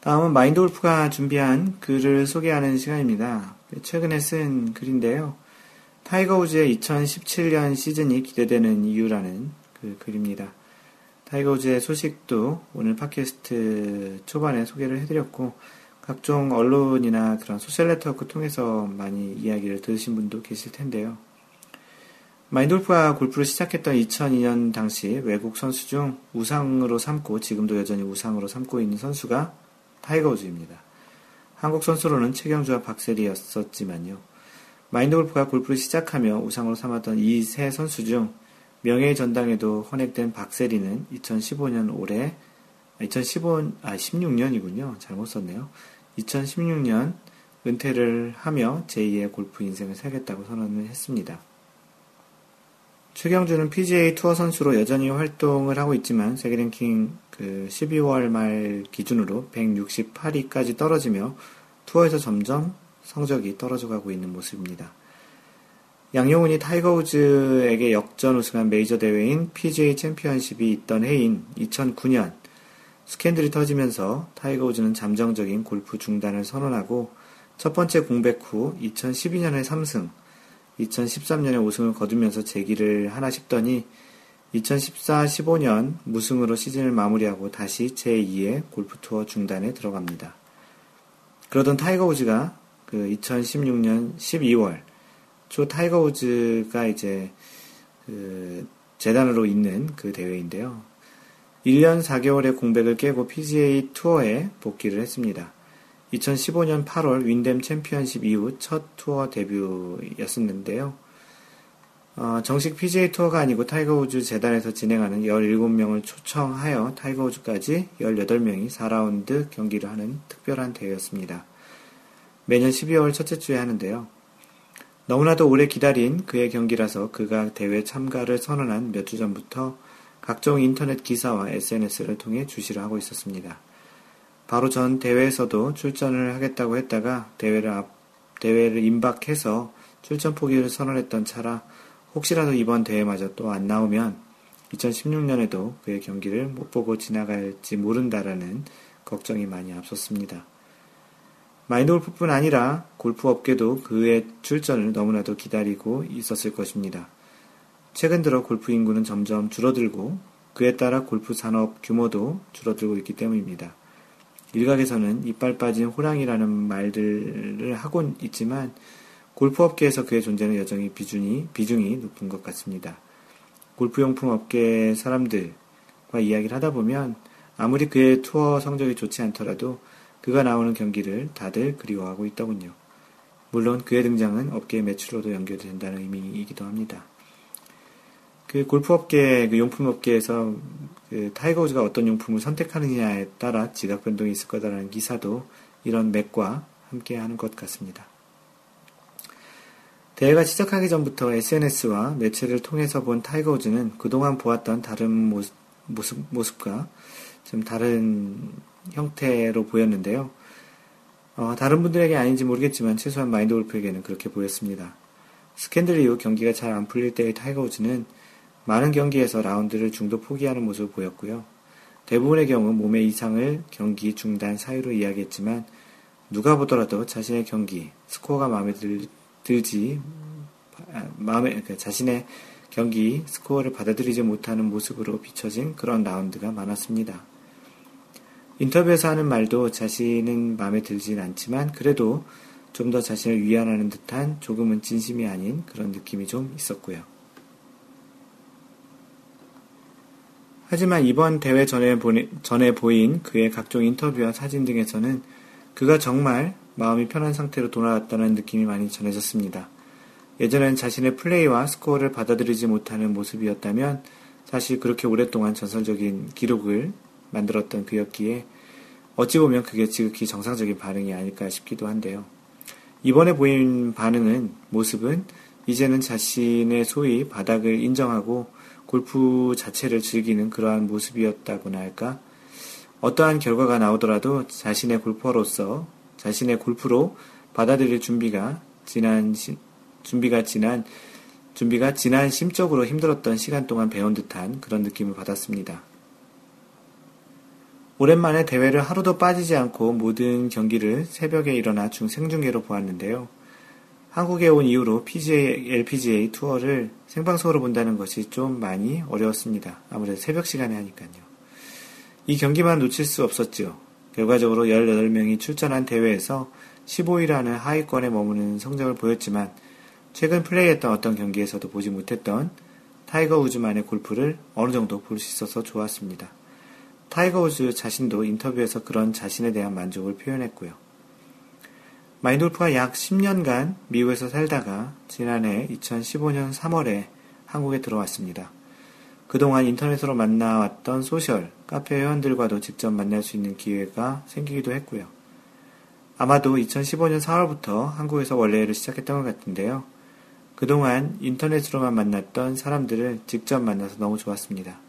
다음은 마인드 골프가 준비한 글을 소개하는 시간입니다. 최근에 쓴 글인데요. 타이거 우즈의 2017년 시즌이 기대되는 이유라는 그 글입니다. 타이거 우즈의 소식도 오늘 팟캐스트 초반에 소개를 해드렸고, 각종 언론이나 그런 소셜 네트워크 통해서 많이 이야기를 들으신 분도 계실 텐데요. 마인드 골프가 골프를 시작했던 2002년 당시 외국 선수 중 우상으로 삼고 지금도 여전히 우상으로 삼고 있는 선수가 타이거 우즈입니다. 한국 선수로는 최경주와 박세리였었지만요. 마인드 골프가 골프를 시작하며 우상으로 삼았던 이 세 선수 중 명예의 전당에도 헌액된 박세리는 2015년 올해 2015, 아, 16년이군요. 잘못 썼네요. 2016년 은퇴를 하며 제2의 골프 인생을 살겠다고 선언을 했습니다. 최경주는 PGA 투어 선수로 여전히 활동을 하고 있지만 세계 랭킹 그 12월 말 기준으로 168위까지 떨어지며 투어에서 점점 성적이 떨어져 가고 있는 모습입니다. 양용은이 타이거 우즈에게 역전 우승한 메이저 대회인 PGA 챔피언십이 있던 해인 2009년 스캔들이 터지면서 타이거 우즈는 잠정적인 골프 중단을 선언하고 첫 번째 공백 후 2012년에 3승, 2013년에 우승을 거두면서 재기를 하나 싶더니 2014-15년 무승으로 시즌을 마무리하고 다시 제2의 골프 투어 중단에 들어갑니다. 그러던 타이거 우즈가 그 2016년 12월 초 타이거 우즈가 이제 그 재단으로 있는 그 대회인데요. 1년 4개월의 공백을 깨고 PGA 투어에 복귀를 했습니다. 2015년 8월 윈댐 챔피언십 이후 첫 투어 데뷔였었는데요. 어, 정식 PGA 투어가 아니고 타이거 우즈 재단에서 진행하는 17명을 초청하여 타이거 우즈까지 18명이 4라운드 경기를 하는 특별한 대회였습니다. 매년 12월 첫째 주에 하는데요. 너무나도 오래 기다린 그의 경기라서 그가 대회 참가를 선언한 몇 주 전부터 각종 인터넷 기사와 SNS를 통해 주시를 하고 있었습니다. 바로 전 대회에서도 출전을 하겠다고 했다가 대회를 앞, 대회를 임박해서 출전 포기를 선언했던 차라 혹시라도 이번 대회마저 또 안 나오면 2016년에도 그의 경기를 못 보고 지나갈지 모른다라는 걱정이 많이 앞섰습니다. 마인드 골프뿐 아니라 골프 업계도 그의 출전을 너무나도 기다리고 있었을 것입니다. 최근 들어 골프 인구는 점점 줄어들고 그에 따라 골프 산업 규모도 줄어들고 있기 때문입니다. 일각에서는 이빨 빠진 호랑이라는 말들을 하고 있지만 골프업계에서 그의 존재는 여전히 비중이, 비중이 높은 것 같습니다. 골프용품 업계 사람들과 이야기를 하다 보면 아무리 그의 투어 성적이 좋지 않더라도 그가 나오는 경기를 다들 그리워하고 있더군요. 물론 그의 등장은 업계의 매출로도 연결된다는 의미이기도 합니다. 그 골프업계, 그 용품업계에서 그 타이거 우즈가 어떤 용품을 선택하느냐에 따라 지각 변동이 있을 거다라는 기사도 이런 맥과 함께 하는 것 같습니다. 대회가 시작하기 전부터 SNS와 매체를 통해서 본 타이거 우즈는 그동안 보았던 다른 모습, 모습, 모습과 좀 다른 형태로 보였는데요. 어, 다른 분들에게 아닌지 모르겠지만 최소한 마인드 골프에게는 그렇게 보였습니다. 스캔들 이후 경기가 잘 안 풀릴 때의 타이거 우즈는 많은 경기에서 라운드를 중도 포기하는 모습을 보였고요. 대부분의 경우 몸의 이상을 경기 중단 사유로 이야기했지만 누가 보더라도 자신의 경기 스코어가 마음에 들, 지 아, 마음에 그러니까 자신의 경기 스코어를 받아들이지 못하는 모습으로 비춰진 그런 라운드가 많았습니다. 인터뷰에서 하는 말도 자신은 마음에 들진 않지만 그래도 좀 더 자신을 위안하는 듯한 조금은 진심이 아닌 그런 느낌이 좀 있었고요. 하지만 이번 대회 전에, 보내, 전에 보인 그의 각종 인터뷰와 사진 등에서는 그가 정말 마음이 편한 상태로 돌아왔다는 느낌이 많이 전해졌습니다. 예전엔 자신의 플레이와 스코어를 받아들이지 못하는 모습이었다면 사실 그렇게 오랫동안 전설적인 기록을 만들었던 그였기에 어찌 보면 그게 지극히 정상적인 반응이 아닐까 싶기도 한데요. 이번에 보인 반응은, 모습은 이제는 자신의 소위 바닥을 인정하고 골프 자체를 즐기는 그러한 모습이었다고나 할까? 어떠한 결과가 나오더라도 자신의 골퍼로서 자신의 골프로 받아들일 준비가 지난 시, 준비가 지난 준비가 지난 심적으로 힘들었던 시간 동안 배운 듯한 그런 느낌을 받았습니다. 오랜만에 대회를 하루도 빠지지 않고 모든 경기를 새벽에 일어나 중 생중계로 보았는데요. 한국에 온 이후로 PGA, LPGA 투어를 생방송으로 본다는 것이 좀 많이 어려웠습니다. 아무래도 새벽 시간에 하니까요. 이 경기만 놓칠 수 없었죠. 결과적으로 18명이 출전한 대회에서 15위라는 하위권에 머무는 성적을 보였지만 최근 플레이했던 어떤 경기에서도 보지 못했던 타이거 우즈만의 골프를 어느 정도 볼 수 있어서 좋았습니다. 타이거 우즈 자신도 인터뷰에서 그런 자신에 대한 만족을 표현했고요. 마인드 골프가 약 10년간 미국에서 살다가 지난해 2015년 3월에 한국에 들어왔습니다. 그동안 인터넷으로 만나왔던 소셜, 카페 회원들과도 직접 만날 수 있는 기회가 생기기도 했고요. 아마도 2015년 4월부터 한국에서 월례를 시작했던 것 같은데요. 그동안 인터넷으로만 만났던 사람들을 직접 만나서 너무 좋았습니다.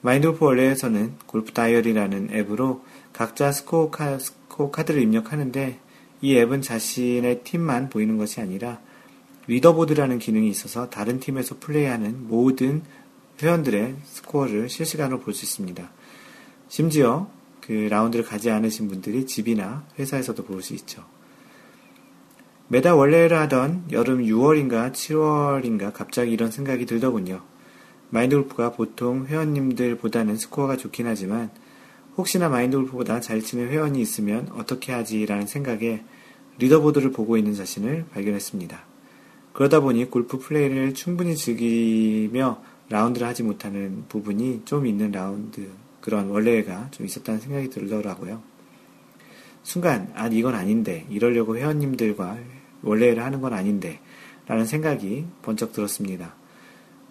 마인드 골프 월례에서는 골프 다이어리라는 앱으로 각자 스코어, 카, 스코어 카드를 입력하는데 이 앱은 자신의 팀만 보이는 것이 아니라 리더보드라는 기능이 있어서 다른 팀에서 플레이하는 모든 회원들의 스코어를 실시간으로 볼 수 있습니다. 심지어 그 라운드를 가지 않으신 분들이 집이나 회사에서도 볼 수 있죠. 매달 월례를 하던 여름 6월인가 7월인가 갑자기 이런 생각이 들더군요. 마인드 골프가 보통 회원님들보다는 스코어가 좋긴 하지만 혹시나 마인드 골프보다 잘 치는 회원이 있으면 어떻게 하지라는 생각에 리더보드를 보고 있는 자신을 발견했습니다. 그러다 보니 골프 플레이를 충분히 즐기며 라운드를 하지 못하는 부분이 좀 있는 라운드, 그런 원래가 좀 있었다는 생각이 들더라고요. 순간, 아, 이건 아닌데, 이러려고 회원님들과 원래를 하는 건 아닌데, 라는 생각이 번쩍 들었습니다.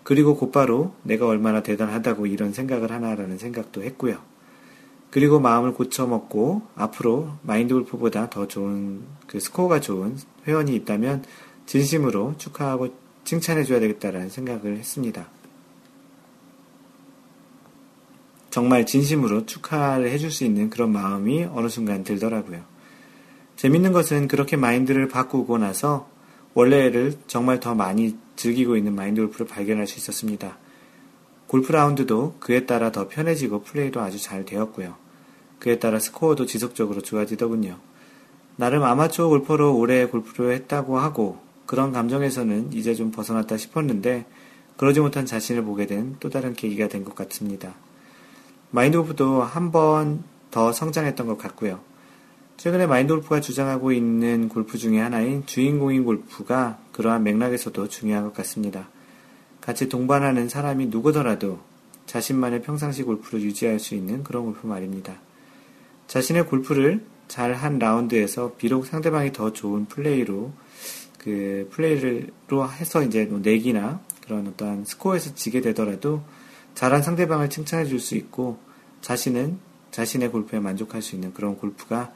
그리고 곧바로 내가 얼마나 대단하다고 이런 생각을 하나라는 생각도 했고요. 그리고 마음을 고쳐먹고 앞으로 마인드 골프보다 더 좋은 그 스코어가 좋은 회원이 있다면 진심으로 축하하고 칭찬해줘야 되겠다라는 생각을 했습니다. 정말 진심으로 축하를 해줄 수 있는 그런 마음이 어느 순간 들더라고요. 재밌는 것은 그렇게 마인드를 바꾸고 나서 원래를 정말 더 많이 즐기고 있는 마인드 골프를 발견할 수 있었습니다. 골프 라운드도 그에 따라 더 편해지고 플레이도 아주 잘 되었고요. 그에 따라 스코어도 지속적으로 좋아지더군요. 나름 아마추어 골퍼로 오래 골프를 했다고 하고 그런 감정에서는 이제 좀 벗어났다 싶었는데 그러지 못한 자신을 보게 된 또 다른 계기가 된 것 같습니다. 마인드 골프도 한 번 더 성장했던 것 같고요. 최근에 마인드 골프가 주장하고 있는 골프 중의 하나인 주인공인 골프가 그러한 맥락에서도 중요한 것 같습니다. 같이 동반하는 사람이 누구더라도 자신만의 평상시 골프를 유지할 수 있는 그런 골프 말입니다. 자신의 골프를 잘 한 라운드에서 비록 상대방이 더 좋은 플레이로 그 플레이를로 해서 이제 뭐 내기나 그런 어떤 스코어에서 지게 되더라도 잘한 상대방을 칭찬해 줄 수 있고 자신은 자신의 골프에 만족할 수 있는 그런 골프가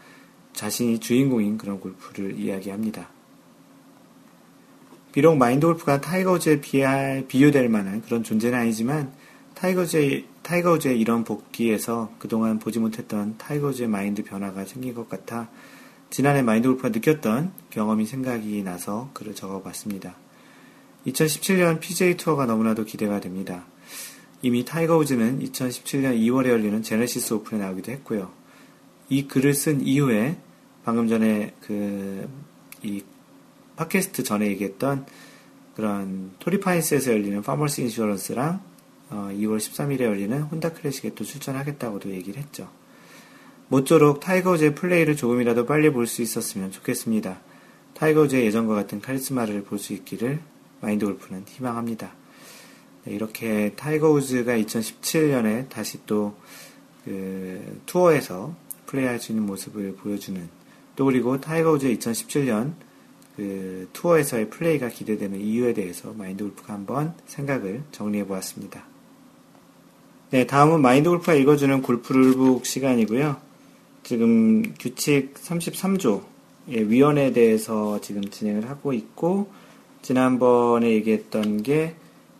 자신이 주인공인 그런 골프를 이야기합니다. 비록 마인드 골프가 타이거 우즈에 비유될 만한 그런 존재는 아니지만 타이거 우즈의, 타이거 우즈의 이런 복귀에서 그동안 보지 못했던 타이거 우즈의 마인드 변화가 생긴 것 같아 지난해 마인드 골프가 느꼈던 경험이 생각이 나서 글을 적어봤습니다. 2017년 PGA 투어가 너무나도 기대가 됩니다. 이미 타이거 우즈는 2017년 2월에 열리는 제네시스 오픈에 나오기도 했고요. 이 글을 쓴 이후에 방금 전에 그 이 팟캐스트 전에 얘기했던 그런 토리파인스에서 열리는 파머스 인슈어런스랑 어, 2월 13일에 열리는 혼다 클래식에 또 출전하겠다고도 얘기를 했죠. 모쪼록 타이거 우즈의 플레이를 조금이라도 빨리 볼 수 있었으면 좋겠습니다. 타이거 우즈의 예전과 같은 카리스마를 볼 수 있기를 마인드 골프는 희망합니다. 네, 이렇게 타이거 우즈가 2017년에 다시 또 그 투어에서 플레이할 수 있는 모습을 보여주는 또 그리고 타이거 우즈의 2017년 그 투어에서의 플레이가 기대되는 이유에 대해서 마인드 골프가 한번 생각을 정리해 보았습니다. 네, 다음은 마인드 골프가 읽어주는 골프 룰북 시간이고요. 지금 규칙 33조 예, 위원회에 대해서 지금 진행을 하고 있고 지난번에 얘기했던 게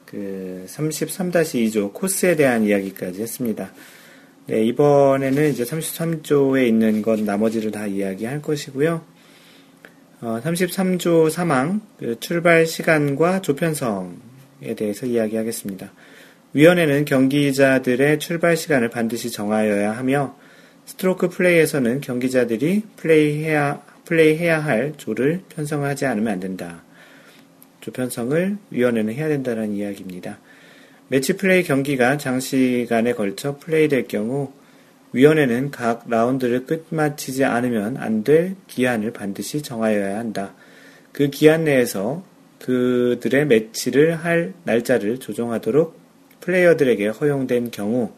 그 33-2조 코스에 대한 이야기까지 했습니다. 네, 이번에는 이제 33조에 있는 것 나머지를 다 이야기할 것이고요. 어, 33조 사망, 그 출발 시간과 조편성에 대해서 이야기하겠습니다. 위원회는 경기자들의 출발 시간을 반드시 정하여야 하며 스트로크 플레이에서는 경기자들이 플레이해야, 플레이해야 할 조를 편성하지 않으면 안 된다. 조 편성을 위원회는 해야 된다는 이야기입니다. 매치 플레이 경기가 장시간에 걸쳐 플레이될 경우 위원회는 각 라운드를 끝마치지 않으면 안 될 기한을 반드시 정하여야 한다. 그 기한 내에서 그들의 매치를 할 날짜를 조정하도록 플레이어들에게 허용된 경우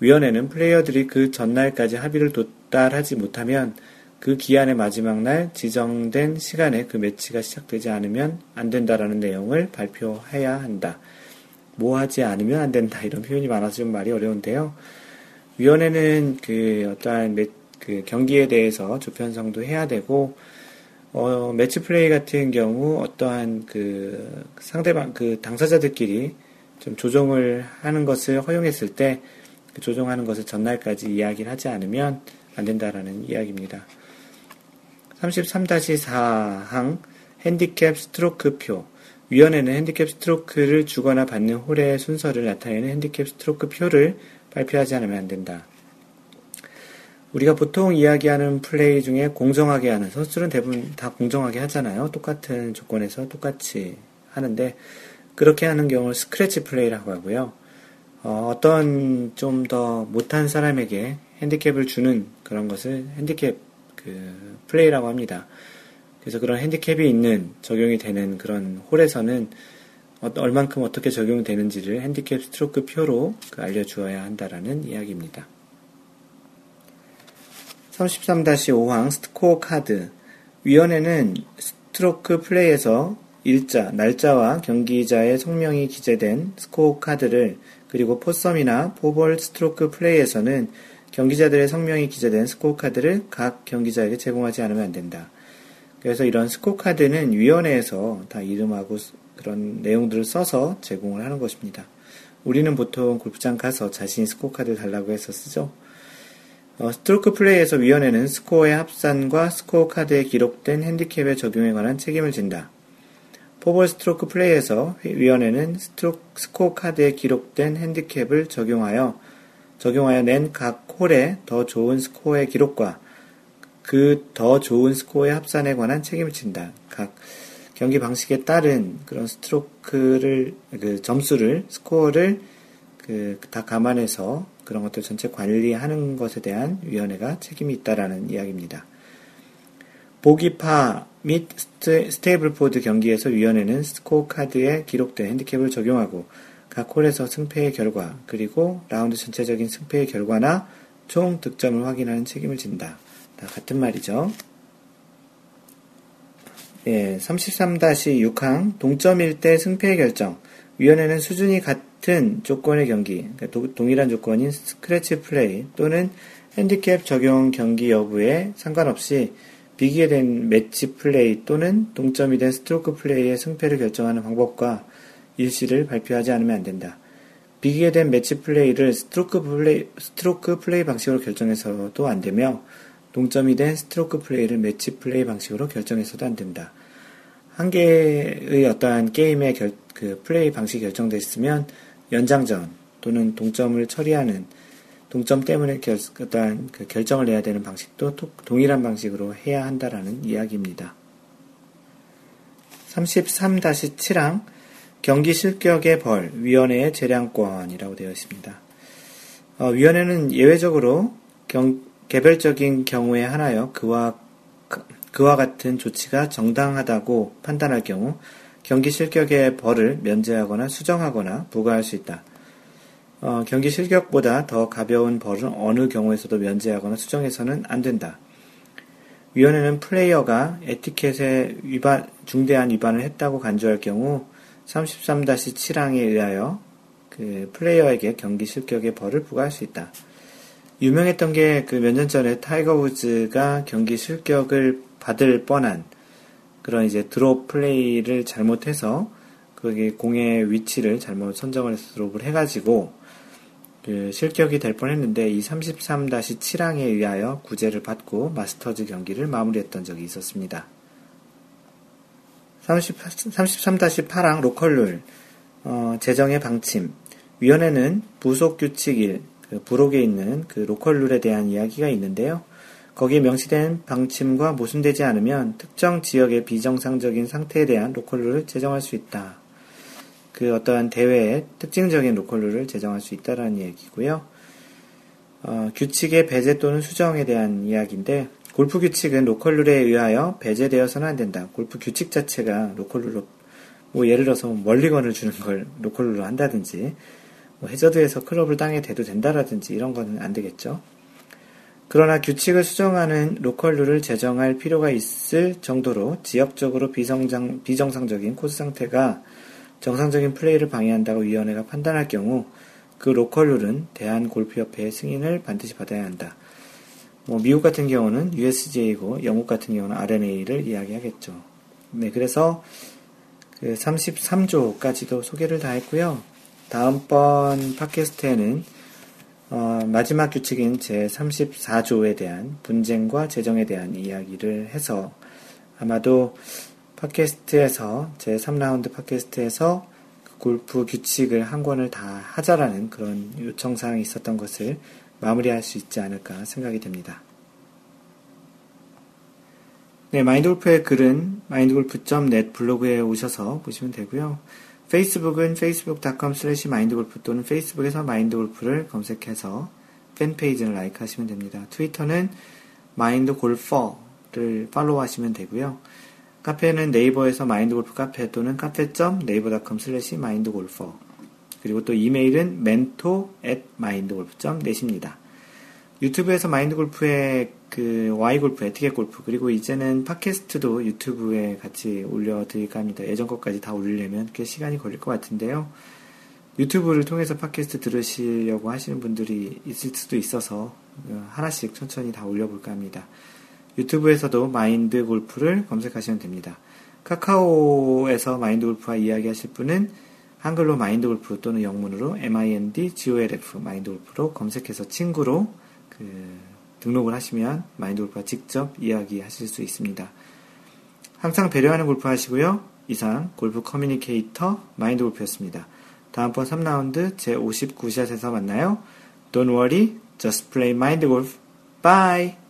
위원회는 플레이어들이 그 전날까지 합의를 도달하지 못하면 그 기한의 마지막 날 지정된 시간에 그 매치가 시작되지 않으면 안 된다라는 내용을 발표해야 한다. 뭐 하지 않으면 안 된다. 이런 표현이 많아서 좀 말이 어려운데요. 위원회는 그 어떠한 매, 그 경기에 대해서 조편성도 해야 되고, 어, 매치 플레이 같은 경우 어떠한 그 상대방, 그 당사자들끼리 좀 조정을 하는 것을 허용했을 때 그 조정하는 것을 전날까지 이야기를 하지 않으면 안 된다라는 이야기입니다. 33-4항 핸디캡 스트로크 표 위원회는 핸디캡 스트로크를 주거나 받는 홀의 순서를 나타내는 핸디캡 스트로크 표를 발표하지 않으면 안 된다. 우리가 보통 이야기하는 플레이 중에 공정하게 하는 선수들은 대부분 다 공정하게 하잖아요. 똑같은 조건에서 똑같이 하는데 그렇게 하는 경우를 스크래치 플레이라고 하고요. 어, 떤 좀 더 못한 사람에게 핸디캡을 주는 그런 것을 핸디캡 그 플레이라고 합니다. 그래서 그런 핸디캡이 있는 적용이 되는 그런 홀에서는 어, 얼만큼 어떻게 적용되는지를 핸디캡 스트로크 표로 그 알려주어야 한다라는 이야기입니다. 33-5항 스코어 카드 위원회는 스트로크 플레이에서 일자, 날짜와 경기자의 성명이 기재된 스코어 카드를 그리고 포섬이나 포볼 스트로크 플레이에서는 경기자들의 성명이 기재된 스코어 카드를 각 경기자에게 제공하지 않으면 안 된다. 그래서 이런 스코어 카드는 위원회에서 다 이름하고 그런 내용들을 써서 제공을 하는 것입니다. 우리는 보통 골프장 가서 자신이 스코어 카드를 달라고 해서 쓰죠. 어, 스트로크 플레이에서 위원회는 스코어의 합산과 스코어 카드에 기록된 핸디캡의 적용에 관한 책임을 진다. 포볼 스트로크 플레이에서 위원회는 스트로, 스코어 카드에 기록된 핸디캡을 적용하여 적용하여 낸 각 홀의 더 좋은 스코어의 기록과 그 더 좋은 스코어의 합산에 관한 책임을 진다. 각 경기 방식에 따른 그런 스트로크를 그 점수를 스코어를 그 다 감안해서 그런 것들 전체 관리하는 것에 대한 위원회가 책임이 있다라는 이야기입니다. 보기, 파 및 스테이블포드 경기에서 위원회는 스코어 카드에 기록된 핸디캡을 적용하고 각 홀에서 승패의 결과 그리고 라운드 전체적인 승패의 결과나 총 득점을 확인하는 책임을 진다. 다 같은 말이죠. 예, 33-6항 동점일 때 승패의 결정. 위원회는 수준이 같은 조건의 경기, 그러니까 동일한 조건인 스크래치 플레이 또는 핸디캡 적용 경기 여부에 상관없이 비기게 된 매치 플레이 또는 동점이 된 스트로크 플레이의 승패를 결정하는 방법과 일시를 발표하지 않으면 안 된다. 비기게 된 매치 플레이를 스트로크 플레이, 스트로크 플레이 방식으로 결정해서도 안 되며 동점이 된 스트로크 플레이를 매치 플레이 방식으로 결정해서도 안 된다. 한 개의 어떠한 게임의 결, 그 플레이 방식이 결정됐으면 연장전 또는 동점을 처리하는 동점 때문에 결, 어떠한 그 결정을 내야 되는 방식도 동일한 방식으로 해야 한다라는 이야기입니다. 33-7항 경기 실격의 벌, 위원회의 재량권이라고 되어 있습니다. 어, 위원회는 예외적으로 경, 개별적인 경우에 하나여 그와 그와 같은 조치가 정당하다고 판단할 경우 경기 실격의 벌을 면제하거나 수정하거나 부과할 수 있다. 어, 경기 실격보다 더 가벼운 벌은 어느 경우에서도 면제하거나 수정해서는 안 된다. 위원회는 플레이어가 에티켓에 위반, 중대한 위반을 했다고 간주할 경우 33-7항에 의하여 그 플레이어에게 경기 실격의 벌을 부과할 수 있다. 유명했던 게 그 몇 년 전에 타이거 우즈가 경기 실격을 받을 뻔한 그런 이제 드롭 플레이를 잘못해서 그게 공의 위치를 잘못 선정을 해서 드롭을 해가지고 그 실격이 될 뻔했는데 이 33-7항에 의하여 구제를 받고 마스터즈 경기를 마무리했던 적이 있었습니다. 33-8항 로컬룰 어, 재정의 방침 위원회는 부속 규칙 1, 그 부록에 있는 그 로컬 룰에 대한 이야기가 있는데요. 거기에 명시된 방침과 모순되지 않으면 특정 지역의 비정상적인 상태에 대한 로컬 룰을 제정할 수 있다. 그 어떠한 대회의 특징적인 로컬 룰을 제정할 수 있다라는 얘기고요. 어, 규칙의 배제 또는 수정에 대한 이야기인데 골프 규칙은 로컬 룰에 의하여 배제되어서는 안 된다. 골프 규칙 자체가 로컬 룰로 뭐 예를 들어서 멀리건을 주는 걸 로컬 룰로 한다든지 뭐 해저드에서 클럽을 땅에 대도 된다라든지 이런 거는 안 되겠죠. 그러나 규칙을 수정하는 로컬 룰을 제정할 필요가 있을 정도로 지역적으로 비정상, 비정상적인 코스 상태가 정상적인 플레이를 방해한다고 위원회가 판단할 경우 그 로컬 룰은 대한골프협회의 승인을 반드시 받아야 한다. 뭐 미국 같은 경우는 USGA고 영국 같은 경우는 R&A를 이야기하겠죠. 네, 그래서 그 33조까지도 소개를 다 했고요. 다음번 팟캐스트에는 어, 마지막 규칙인 제 34조에 대한 분쟁과 재정에 대한 이야기를 해서 아마도 팟캐스트에서 제 3라운드 팟캐스트에서 그 골프 규칙을 한 권을 다 하자라는 그런 요청사항이 있었던 것을 마무리할 수 있지 않을까 생각이 됩니다. 네, 마인드골프의 글은 마인드골프.net 블로그에 오셔서 보시면 되고요. 페이스북은 facebook.com slash mindgolf 또는 페이스북에서 마인드골프를 검색해서 fan page를 like 하시면 됩니다. 트위터는 마인드골퍼를 follow 하시면 되고요. 카페는 네이버에서 마인드골프 카페 또는 cafe.naver.com slash mindgolfer 그리고 또 이메일은 mentor at mindgolf.net입니다. 유튜브에서 마인드 골프의 그 Why 골프, 에티켓 골프 그리고 이제는 팟캐스트도 유튜브에 같이 올려드릴까 합니다. 예전 것까지 다 올리려면 꽤 시간이 걸릴 것 같은데요. 유튜브를 통해서 팟캐스트 들으시려고 하시는 분들이 있을 수도 있어서 어, 하나씩 천천히 다 올려볼까 합니다. 유튜브에서도 마인드 골프를 검색하시면 됩니다. 카카오에서 마인드 골프와 이야기하실 분은 한글로 마인드 골프 또는 영문으로 MIND-GOLF 마인드 골프로 검색해서 친구로 그 등록을 하시면 마인드 골프와 직접 이야기하실 수 있습니다. 항상 배려하는 골프 하시고요. 이상 골프 커뮤니케이터 마인드 골프였습니다. 다음번 3라운드 제 59샷에서 만나요. Don't worry, just play mind golf. Bye!